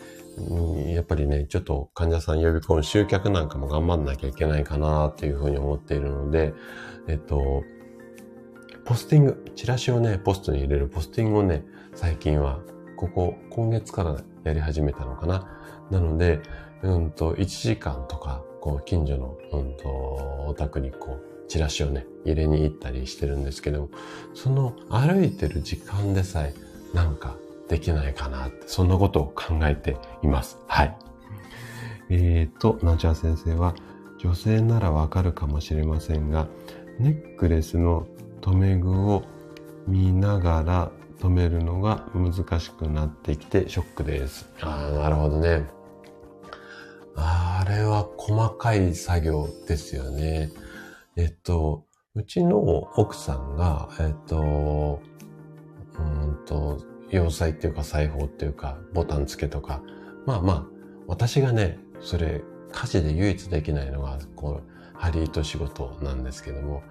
やっぱりね、ちょっと患者さん呼び込む集客なんかも頑張んなきゃいけないかなっていうふうに思っているので、えっと、ポスティング、チラシをね、ポストに入れるポスティングをね、最近は、ここ、今月からやり始めたのかな。なので、うんと、1時間とか、こう、近所の、うんと、お宅にこう、チラシをね、入れに行ったりしてるんですけど、その歩いてる時間でさえ、なんかできないかなって、そんなことを考えています。はい。えーと、ナチャー先生は、女性ならわかるかもしれませんが、ネックレスの留め具を見ながら止めるのが難しくなってきてショックです。ああ、なるほどね。あれは細かい作業ですよね。えっと、うちの奥さんが、えっと、うんと、洋裁っていうか裁縫っていうか、ボタン付けとか、まあまあ、私がね、それ、家事で唯一できないのが、こう、針糸仕事なんですけども、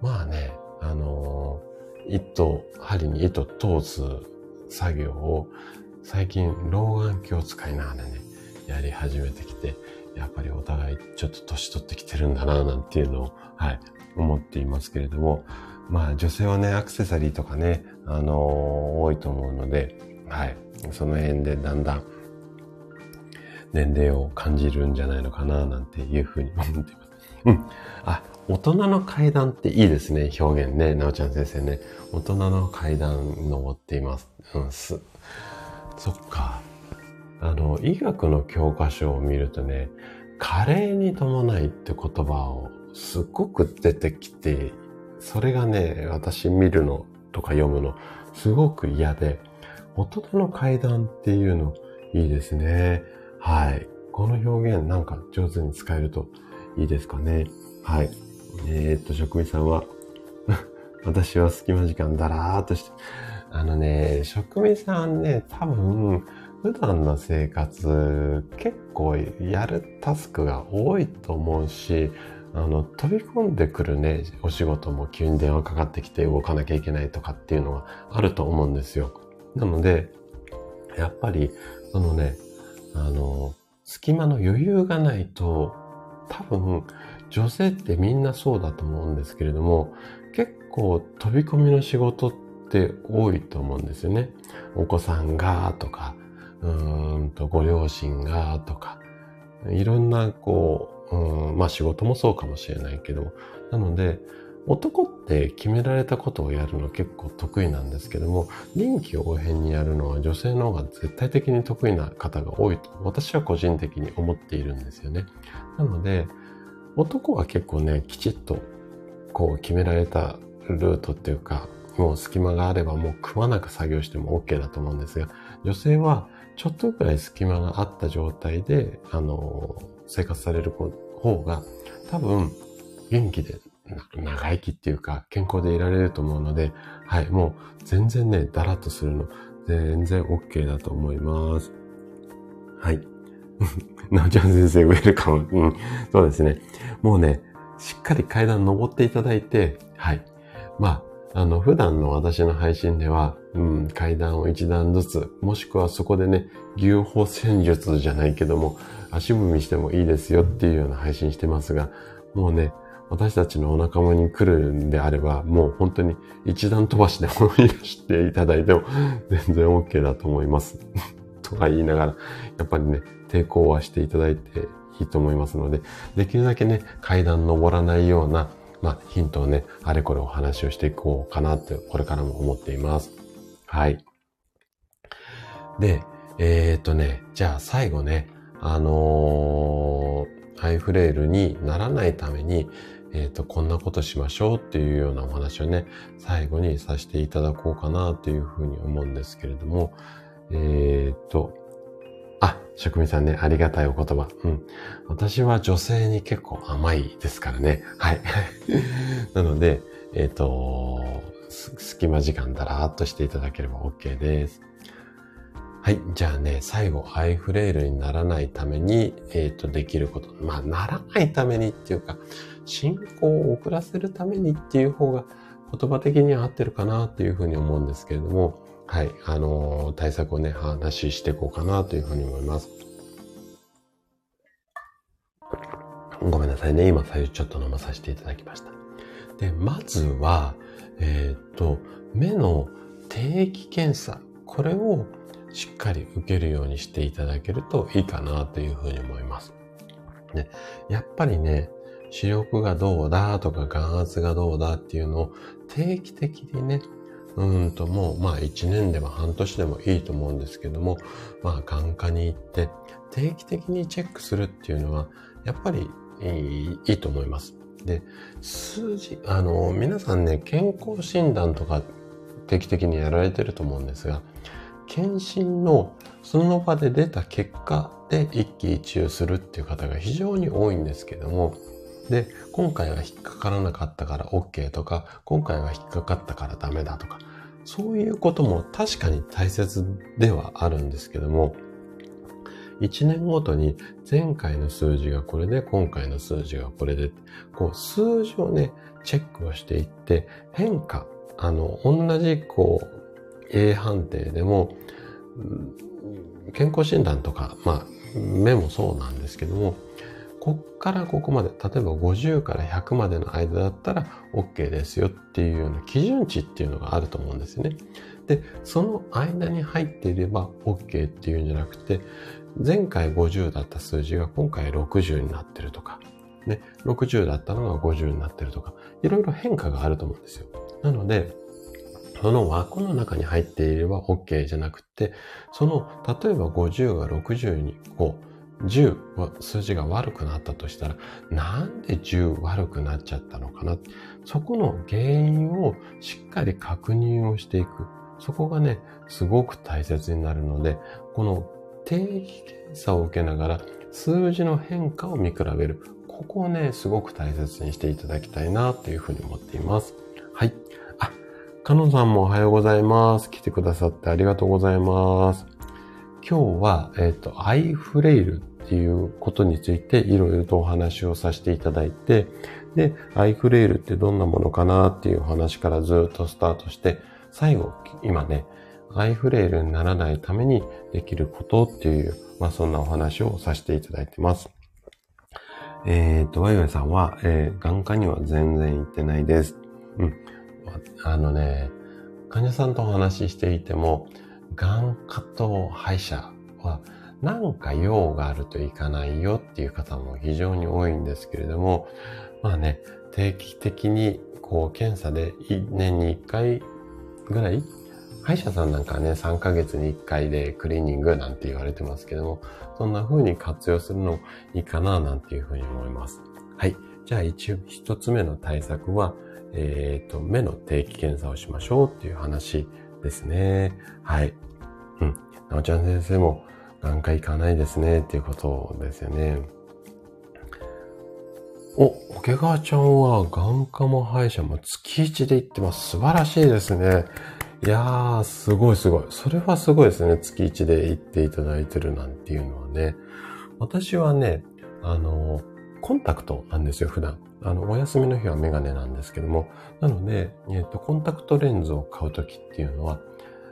まあね、あの糸、針に糸通す作業を、最近、老眼鏡を使いながらね、やり始めてきて、やっぱりお互いちょっと年取ってきてるんだな、なんていうのを、はい、思っていますけれども、まあ女性はね、アクセサリーとかね、あのー、多いと思うので、はい。その辺でだんだん年齢を感じるんじゃないのかな、なんていうふうに思っています。うん。あ、大人の階段っていいですね、表現ね。なおちゃん先生ね。大人の階段登っています。うん、す。そっか。あの、医学の教科書を見るとね、加齢に伴いって言葉をすっごく出てきてそれがね、私見るのとか読むの、すごく嫌で、大人の階段っていうの、いいですね。はい。この表現なんか上手に使えるといいですかね。はい。えー、っと、職味さんは、私は隙間時間だらーっとして、あのね、職味さんね、多分、普段の生活、結構やるタスクが多いと思うし、あの、飛び込んでくるね、お仕事も急に電話かかってきて動かなきゃいけないとかっていうのがあると思うんですよ。なので、やっぱり、そのね、あの、隙間の余裕がないと、多分、女性ってみんなそうだと思うんですけれども、結構飛び込みの仕事って多いと思うんですよね。お子さんがとか、うーんとご両親がとか、いろんなこう、うん、まあ仕事もそうかもしれないけど、なので、男って決められたことをやるの結構得意なんですけども、臨機応変にやるのは女性の方が絶対的に得意な方が多いと、私は個人的に思っているんですよね。なので、男は結構ね、きちっとこう決められたルートっていうか、もう隙間があればもうくまなく作業しても OK だと思うんですが、女性はちょっとぐらい隙間があった状態で、あの、生活される方が多分元気で長生きっていうか健康でいられると思うので、はい、もう全然ね、だらっとするの全然 OK だと思います。はい。なおちゃん先生、ウェルカム。うん、そうですね。もうね、しっかり階段登っていただいて、はい。まあ、あの、普段の私の配信では、うん、階段を一段ずつ、もしくはそこでね、牛歩戦術じゃないけども、足踏みしてもいいですよっていうような配信してますが、もうね、私たちのお仲間に来るんであれば、もう本当に一段飛ばしでもいらしていただいても 全然 OK だと思います。とか言いながら、やっぱりね、抵抗はしていただいていいと思いますので、できるだけね、階段登らないような、まあ、ヒントをね、あれこれお話をしていこうかなって、これからも思っています。はい。で、えー、っとね、じゃあ最後ね、あのー、アイフレイルにならないために、えっ、と、こんなことしましょうっていうようなお話をね、最後にさせていただこうかなというふうに思うんですけれども、えっ、と、あ、職人さんね、ありがたいお言葉。うん。私は女性に結構甘いですからね。はい。なので、えっ、と、隙間時間だらーっとしていただければ OK です。はい。じゃあね、最後、ハイフレイルにならないために、えっ、ー、と、できること。まあ、ならないためにっていうか、進行を遅らせるためにっていう方が言葉的には合ってるかなっていうふうに思うんですけれども、はい。あのー、対策をね、話していこうかなというふうに思います。ごめんなさいね。今、最初ちょっと飲まさせていただきました。で、まずは、えっ、ー、と、目の定期検査。これをしっかり受けるようにしていただけるといいかなというふうに思います。ね、やっぱりね、視力がどうだとか眼圧がどうだっていうのを定期的にね、うんともうまあ一年でも半年でもいいと思うんですけども、まあ眼科に行って定期的にチェックするっていうのはやっぱりいいと思います。で、数字、あの、皆さんね、健康診断とか定期的にやられてると思うんですが、検診のその場で出た結果で一喜一憂するっていう方が非常に多いんですけども、で、今回は引っかからなかったから OK とか、今回は引っかかったからダメだとか、そういうことも確かに大切ではあるんですけども、1年ごとに前回の数字がこれで、今回の数字がこれで、こう数字をね、チェックをしていって、変化、あの、同じこう、A 判定でも、健康診断とか、まあ、目もそうなんですけども、こっからここまで、例えば50から100までの間だったら OK ですよっていうような基準値っていうのがあると思うんですよね。で、その間に入っていれば OK っていうんじゃなくて、前回50だった数字が今回60になってるとか、ね、60だったのが50になってるとか、いろいろ変化があると思うんですよ。なので、その枠の中に入っていれば OK じゃなくて、その、例えば50が60にこう、10は数字が悪くなったとしたら、なんで10悪くなっちゃったのかな。そこの原因をしっかり確認をしていく。そこがね、すごく大切になるので、この定期検査を受けながら数字の変化を見比べる。ここをね、すごく大切にしていただきたいなというふうに思っています。はい。あかのさんもおはようございます。来てくださってありがとうございます。今日は、えっ、ー、と、アイフレイルっていうことについていろいろとお話をさせていただいて、で、アイフレイルってどんなものかなっていうお話からずっとスタートして、最後、今ね、アイフレイルにならないためにできることっていう、まあそんなお話をさせていただいてます。えっ、ー、と、ワイワイさんは、えー、眼科には全然行ってないです。うん。あのね、患者さんとお話ししていても、眼科と歯医者はなんか用があるといかないよっていう方も非常に多いんですけれども、まあね、定期的にこう検査で1年に1回ぐらい歯医者さんなんかね、3ヶ月に1回でクリーニングなんて言われてますけども、そんな風に活用するのいいかななんていう風に思います。はい。じゃあ一一つ目の対策は、えっ、ー、と、目の定期検査をしましょうっていう話ですね。はい。うん。なおちゃん先生も眼科行かないですねっていうことですよね。お、桶川ちゃんは眼科も歯医者も月1で行ってます。素晴らしいですね。いやー、すごいすごい。それはすごいですね。月1で行っていただいてるなんていうのはね。私はね、あの、コンタクトなんですよ、普段。あの、お休みの日はメガネなんですけども、なので、えっ、と、コンタクトレンズを買うときっていうのは、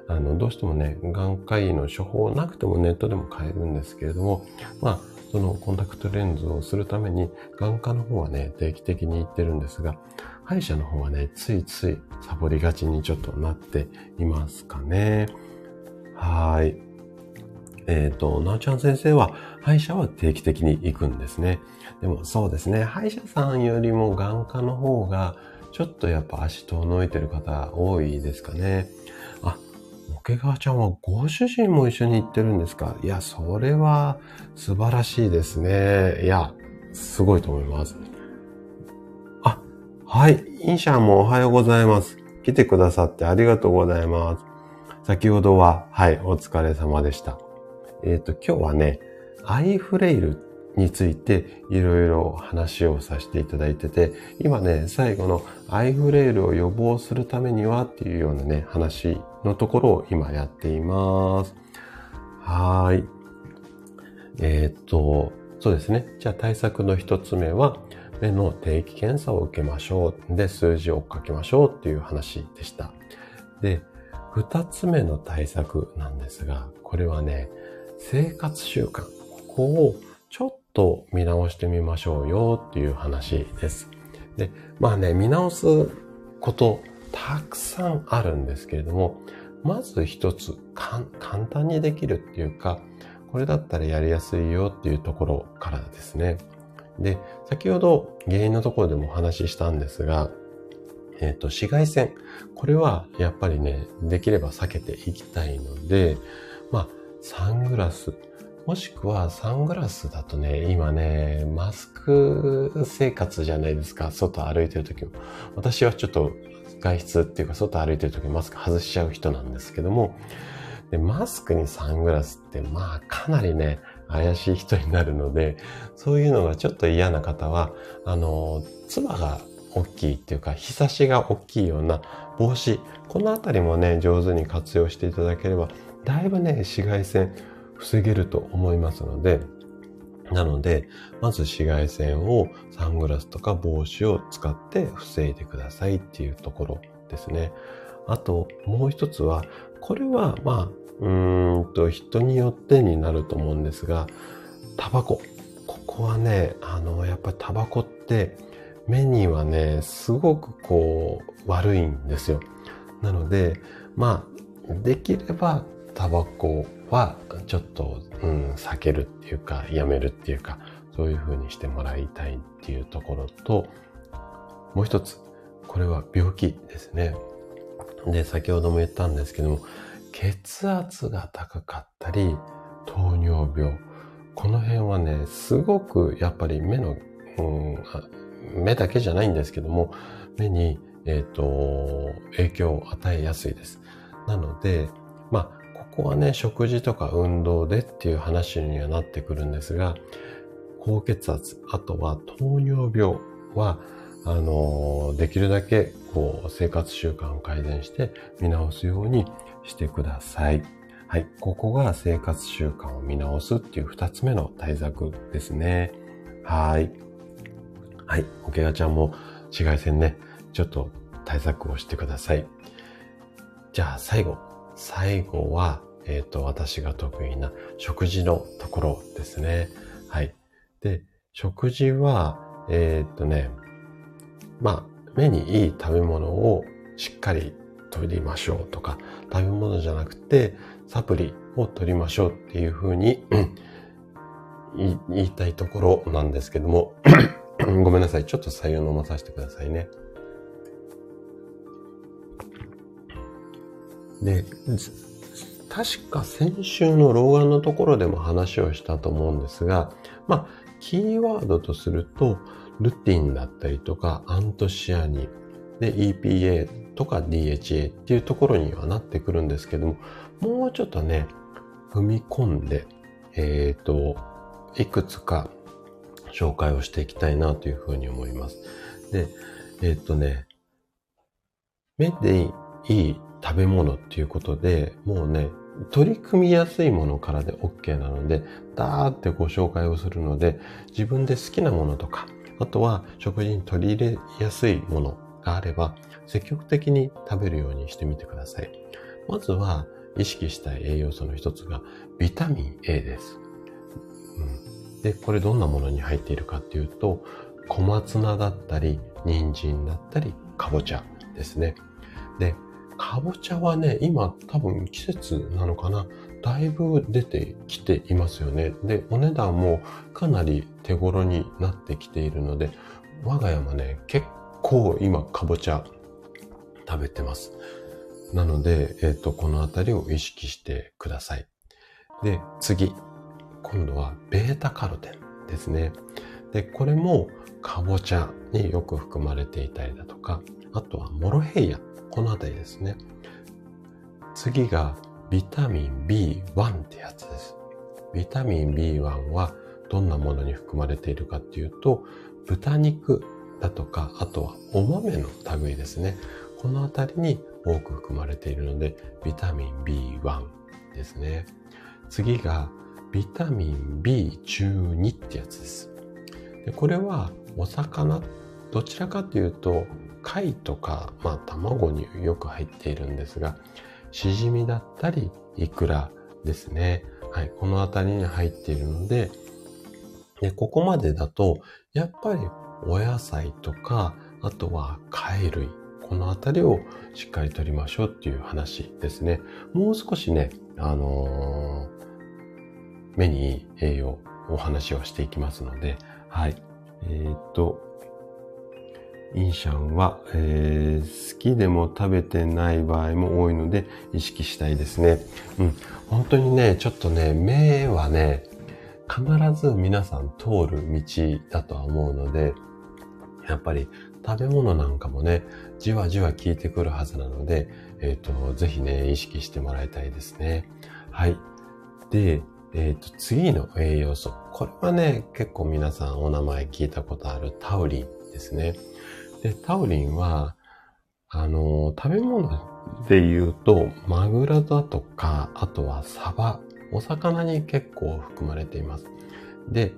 あの、どうしてもね、眼科医の処方なくてもネットでも買えるんですけれども、まあ、そのコンタクトレンズをするために、眼科の方はね、定期的に行ってるんですが、歯医者の方はね、ついついサボりがちにちょっとなっていますかね。はい。えっ、ー、と、なおちゃん先生は、歯医者は定期的に行くんですね。でもそうですね、歯医者さんよりも眼科の方が、ちょっとやっぱ足遠のいてる方多いですかね。あ、桶川ちゃんはご主人も一緒に行ってるんですか？いや、それは素晴らしいですね。いや、すごいと思います。はい。インシャンもおはようございます。来てくださってありがとうございます。先ほどは、はい、お疲れ様でした。えっ、ー、と、今日はね、アイフレイルについていろいろ話をさせていただいてて、今ね、最後のアイフレイルを予防するためにはっていうようなね、話のところを今やっています。はい。えっ、と、そうですね。じゃあ対策の一つ目は、目の定期検査を受けましょう。で、数字を追っかけましょうっていう話でした。で、二つ目の対策なんですが、これはね、生活習慣。ここをちょっと見直してみましょうよっていう話です。で、まあね、見直すことたくさんあるんですけれども、まず一つ簡単にできるっていうか、これだったらやりやすいよっていうところからですね。で、先ほど原因のところでもお話ししたんですが、えっ、ー、と、紫外線。これはやっぱりね、できれば避けていきたいので、まあ、サングラス。もしくはサングラスだとね、今ね、マスク生活じゃないですか。外歩いてる時も。私はちょっと外出っていうか外歩いてる時マスク外しちゃう人なんですけども、でマスクにサングラスってまあかなりね、怪しい人になるので、そういうのがちょっと嫌な方は、あの、つばが大きいっていうか、日差しが大きいような帽子、このあたりもね、上手に活用していただければ、だいぶね、紫外線防げると思いますので、なので、まず紫外線をサングラスとか帽子を使って防いでくださいっていうところですね。あと、もう一つは、これは、まあ、うんと、人によってになると思うんですが、タバコ。ここはね、あの、やっぱりタバコって、目にはね、すごくこう、悪いんですよ。なので、まあ、できればタバコはちょっと、うん、避けるっていうか、やめるっていうか、そういう風にしてもらいたいっていうところと、もう一つ、これは病気ですね。で、先ほども言ったんですけども、血圧が高かったり、糖尿病。この辺はね、すごくやっぱり目の、うん、目だけじゃないんですけども、目に、えっ、ー、と、影響を与えやすいです。なので、まあ、ここはね、食事とか運動でっていう話にはなってくるんですが、高血圧、あとは糖尿病は、あの、できるだけ、こう、生活習慣を改善して見直すようにしてください。はい。ここが生活習慣を見直すっていう二つ目の対策ですね。はい。はい。おけがちゃんも紫外線ね、ちょっと対策をしてください。じゃあ最後、最後は、えっ、ー、と、私が得意な食事のところですね。はい。で、食事は、えっ、ー、とね、まあ、目にいい食べ物をしっかり取りましょうとか、食べ物じゃなくてサプリを取りましょうっていうふうに言いたいところなんですけども ごめんなさい。ちょっと採用飲まさせてくださいね。で、確か先週の老眼のところでも話をしたと思うんですが、まあ、キーワードとすると、ルティンだったりとか、アントシアニン、で、EPA とか DHA っていうところにはなってくるんですけども、もうちょっとね、踏み込んで、えっ、ー、と、いくつか紹介をしていきたいなというふうに思います。で、えっ、ー、とね、目でいい食べ物っていうことで、もうね、取り組みやすいものからで OK なので、ダーってご紹介をするので、自分で好きなものとか、あとは食事に取り入れやすいものがあれば、積極的に食べるようにしてみてください。まずは、意識したい栄養素の一つが、ビタミン A です。うん、で、これどんなものに入っているかっていうと、小松菜だったり、人参だったり、かぼちゃですね。で、かぼちゃはね、今多分季節なのかなだいぶ出てきていますよね。で、お値段もかなり手頃になってきているので、我が家もね、結構今かぼちゃ食べてます。なので、えっ、ー、と、このあたりを意識してください。で、次。今度はベータカロテンですね。で、これもかぼちゃによく含まれていたりだとか、あとはモロヘイヤ。このあたりですね。次がビタミン B1 ってやつです。ビタミン B1 はどんなものに含まれているかっていうと、豚肉だとか、あとはお豆の類ですね。このあたりに多く含まれているので、ビタミン B1 ですね。次がビタミン B12 ってやつです。でこれはお魚、どちらかというと貝とか、まあ、卵によく入っているんですが、しじみだったり、イクラですね。はい、この辺りに入っているので、でここまでだと、やっぱりお野菜とか、あとは貝類、この辺りをしっかりとりましょうっていう話ですね。もう少しね、あのー、目にいい栄養、お話をしていきますので、はい。えー、っと、インシャンは、えー、好きでも食べてない場合も多いので意識したいですね。うん。本当にね、ちょっとね、目はね、必ず皆さん通る道だとは思うので、やっぱり食べ物なんかもね、じわじわ効いてくるはずなので、えっ、ー、と、ぜひね、意識してもらいたいですね。はい。で、えっ、ー、と、次の栄養素。これはね、結構皆さんお名前聞いたことあるタウリンですね。で、タウリンは、あの、食べ物で言うと、マグロだとか、あとはサバ、お魚に結構含まれています。で、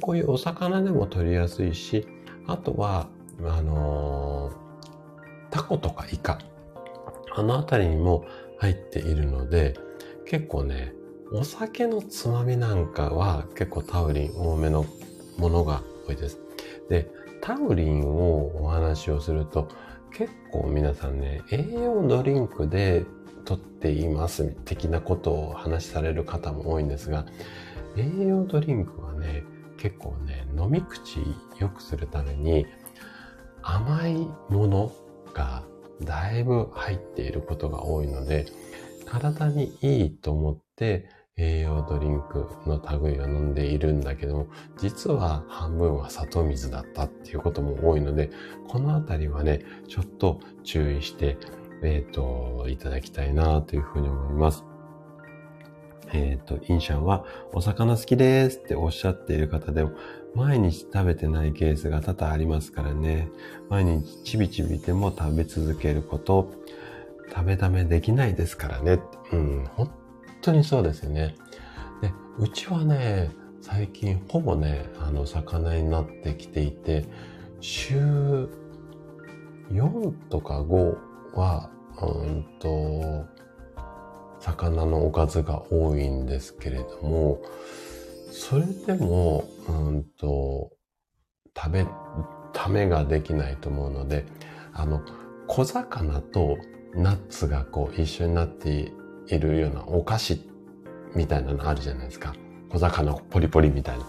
こういうお魚でも取りやすいし、あとは、あのタコとかイカ、あのあたりにも入っているので、結構ね、お酒のつまみなんかは結構タウリン多めのものが多いです。で、タウリンをお話をすると、結構皆さんね、栄養ドリンクで取っています的なことを話される方も多いんですが、栄養ドリンクはね、結構ね、飲み口良くするために甘いものがだいぶ入っていることが多いので、体にいいと思って栄養ドリンクの類を飲んでいるんだけども、実は半分は砂糖水だったっていうことも多いので、このあたりはね、ちょっと注意して、えっ、ー、と、いただきたいなというふうに思います。えっ、ー、と、インシャンは、お魚好きですっておっしゃっている方でも、毎日食べてないケースが多々ありますからね。毎日ちびちびでも食べ続けること、食べためできないですからね。うん、本当にそうですよね。で、うちはね、最近ほぼね、あの、魚になってきていて、週4とか5は、うんと、魚のおかずが多いんですけれども、それでも、うんと、食べ、ためができないと思うので、あの、小魚とナッツがこう一緒になっているようなお菓子みたいなのあるじゃないですか。小魚ポリポリみたいな。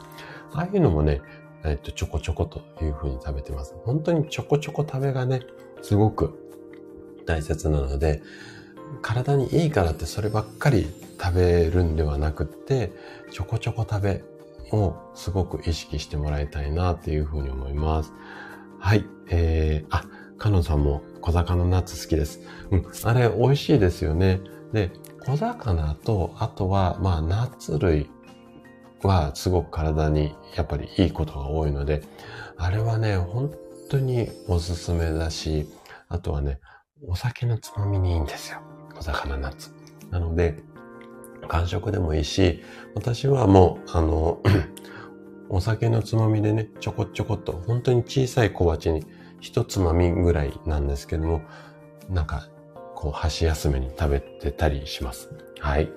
ああいうのもね、えっと、ちょこちょこという風に食べてます。本当にちょこちょこ食べがね、すごく大切なので、体にいいからってそればっかり食べるんではなくって、ちょこちょこ食べをすごく意識してもらいたいなっていうふうに思います。はい。えー、あ、かのさんも小魚ナッツ好きです。うん、あれ美味しいですよね。で、小魚と、あとは、まあ、ナッツ類はすごく体にやっぱりいいことが多いので、あれはね、本当におすすめだし、あとはね、お酒のつまみにいいんですよ。小魚ナッツ。なので、間食でもいいし、私はもう、あの、お酒のつまみでね、ちょこちょこっと、本当に小さい小鉢に一つまみぐらいなんですけども、なんか、こう、箸休めに食べてたりします。はい。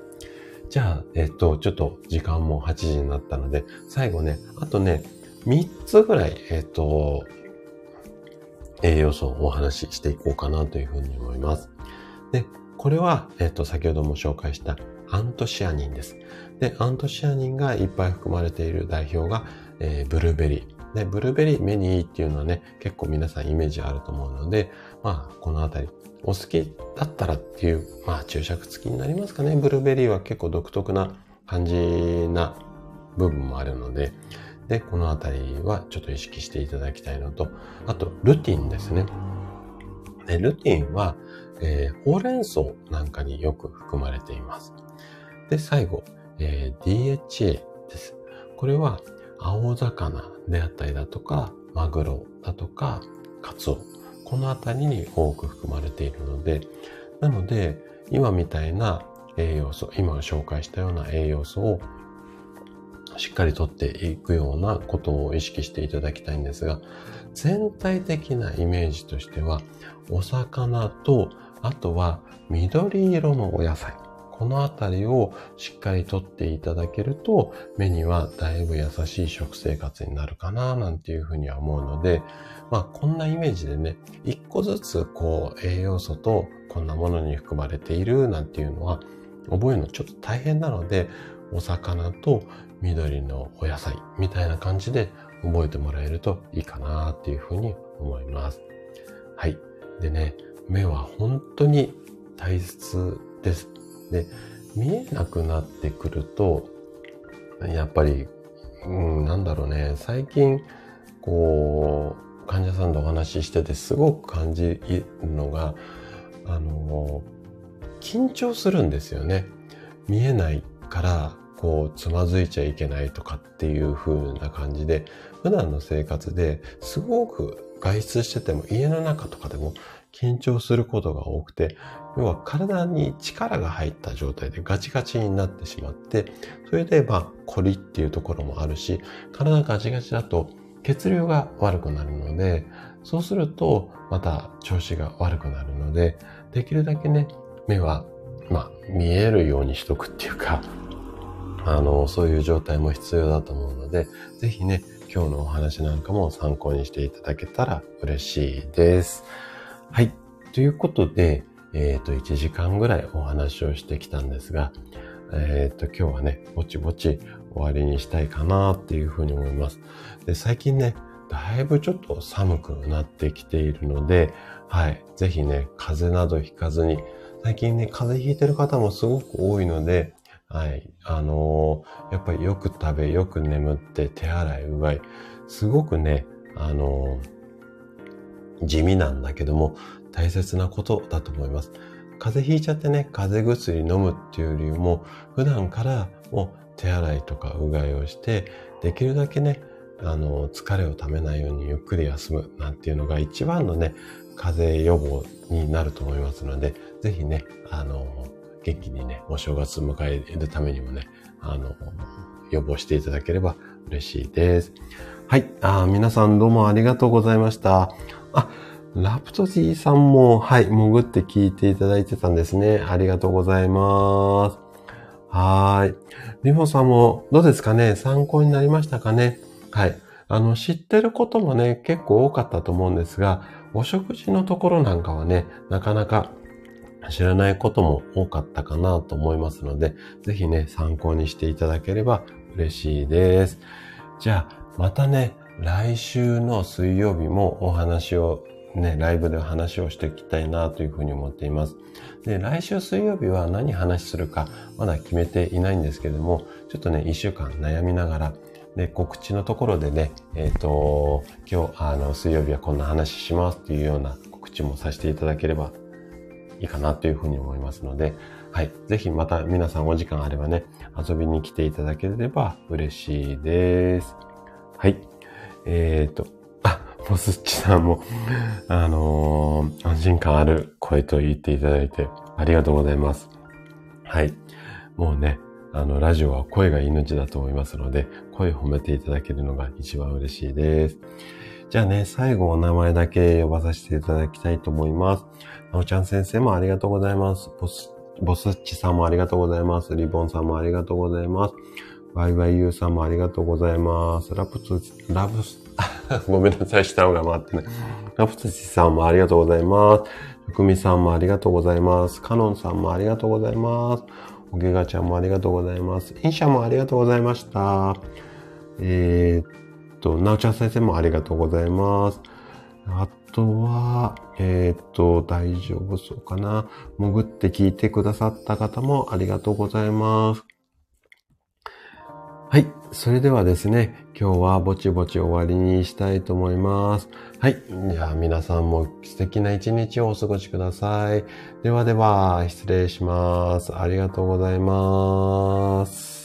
じゃあ、えっと、ちょっと時間も8時になったので、最後ね、あとね、3つぐらい、えっと、栄養素をお話ししていこうかなというふうに思います。で、これは、えっと、先ほども紹介したアントシアニンです。で、アントシアニンがいっぱい含まれている代表が、えー、ブルーベリー。で、ブルーベリー目にいいっていうのはね、結構皆さんイメージあると思うので、まあ、このあたり、お好きだったらっていう、まあ、注釈付きになりますかね。ブルーベリーは結構独特な感じな部分もあるので、で、このあたりはちょっと意識していただきたいのと、あと、ルティンですね。でルティンは、えー、ほうれん草なんかによく含まれています。で、最後、えー、DHA です。これは、青魚であったりだとか、マグロだとか、カツオ。このあたりに多く含まれているので、なので、今みたいな栄養素、今紹介したような栄養素をしっかりとっていくようなことを意識していただきたいんですが、全体的なイメージとしては、お魚と、あとは緑色のお野菜。このあたりをしっかりとっていただけると、目にはだいぶ優しい食生活になるかな、なんていうふうには思うので、まあこんなイメージでね、一個ずつこう栄養素とこんなものに含まれているなんていうのは覚えるのちょっと大変なので、お魚と緑のお野菜みたいな感じで覚えてもらえるといいかなっていうふうに思います。はい。でね、目は本当に大切です。で、見えなくなってくると、やっぱり、うん、なんだろうね、最近、こう、患者さんとお話ししててすごく感じるのが、あの、緊張するんですよね。見えないから、こう、つまずいちゃいけないとかっていう風な感じで、普段の生活ですごく外出してても家の中とかでも緊張することが多くて、要は体に力が入った状態でガチガチになってしまって、それでまあ、コリっていうところもあるし、体ガチガチだと血流が悪くなるので、そうするとまた調子が悪くなるので、できるだけね、目は、まあ、見えるようにしとくっていうか、あの、そういう状態も必要だと思うので、ぜひね、今日のお話なんかも参考にしていただけたら嬉しいです。はい。ということで、えっ、ー、と、1時間ぐらいお話をしてきたんですが、えっ、ー、と、今日はね、ぼちぼち終わりにしたいかなっていうふうに思います。で、最近ね、だいぶちょっと寒くなってきているので、はい。ぜひね、風邪などひかずに、最近ね、風邪ひいてる方もすごく多いので、はい。あのー、やっぱりよく食べ、よく眠って、手洗い、うがい。すごくね、あのー、地味なんだけども、大切なことだと思います。風邪ひいちゃってね、風邪薬飲むっていうよりも、普段からもう手洗いとかうがいをして、できるだけね、あの、疲れをためないようにゆっくり休むなんていうのが一番のね、風邪予防になると思いますので、ぜひね、あの、元気にね、お正月迎えるためにもね、あの、予防していただければ嬉しいです。はい。あ皆さんどうもありがとうございました。あ、ラプトジーさんも、はい、潜って聞いていただいてたんですね。ありがとうございます。はい。リモさんもどうですかね？参考になりましたかね？はい。あの、知ってることもね、結構多かったと思うんですが、お食事のところなんかはね、なかなか知らないことも多かったかなと思いますので、ぜひね、参考にしていただければ嬉しいです。じゃあ、またね、来週の水曜日もお話をね、ライブで話をしていきたいなというふうに思っています。で、来週水曜日は何話するかまだ決めていないんですけれども、ちょっとね、一週間悩みながら、で、告知のところでね、えっ、ー、と、今日、あの、水曜日はこんな話しますっていうような告知もさせていただければいいかなというふうに思いますので、はい。ぜひまた皆さんお時間あればね、遊びに来ていただければ嬉しいです。はい。えっ、ー、と、あ、モスッチさんも、あのー、安心感ある声と言っていただいてありがとうございます。はい。もうね、あの、ラジオは声が命だと思いますので、声褒めていただけるのが一番嬉しいです。じゃあね、最後お名前だけ呼ばさせていただきたいと思います。なおちゃん先生もありがとうございます。ボス、ボスッチさんもありがとうございます。リボンさんもありがとうございます。ワイワイユーさんもありがとうございます。ラプツ、ラブス、ごめんなさい、下のが回ってない。ラプツチさんもありがとうございます。ふくみさんもありがとうございます。カノンさんもありがとうございます。おげがちゃんもありがとうございます。インシャもありがとうございました。えー、っと、なおちゃん先生もありがとうございます。あとは、えー、っと、大丈夫そうかな。潜って聞いてくださった方もありがとうございます。はい。それではですね、今日はぼちぼち終わりにしたいと思います。はい。じゃあ皆さんも素敵な一日をお過ごしください。ではでは、失礼します。ありがとうございます。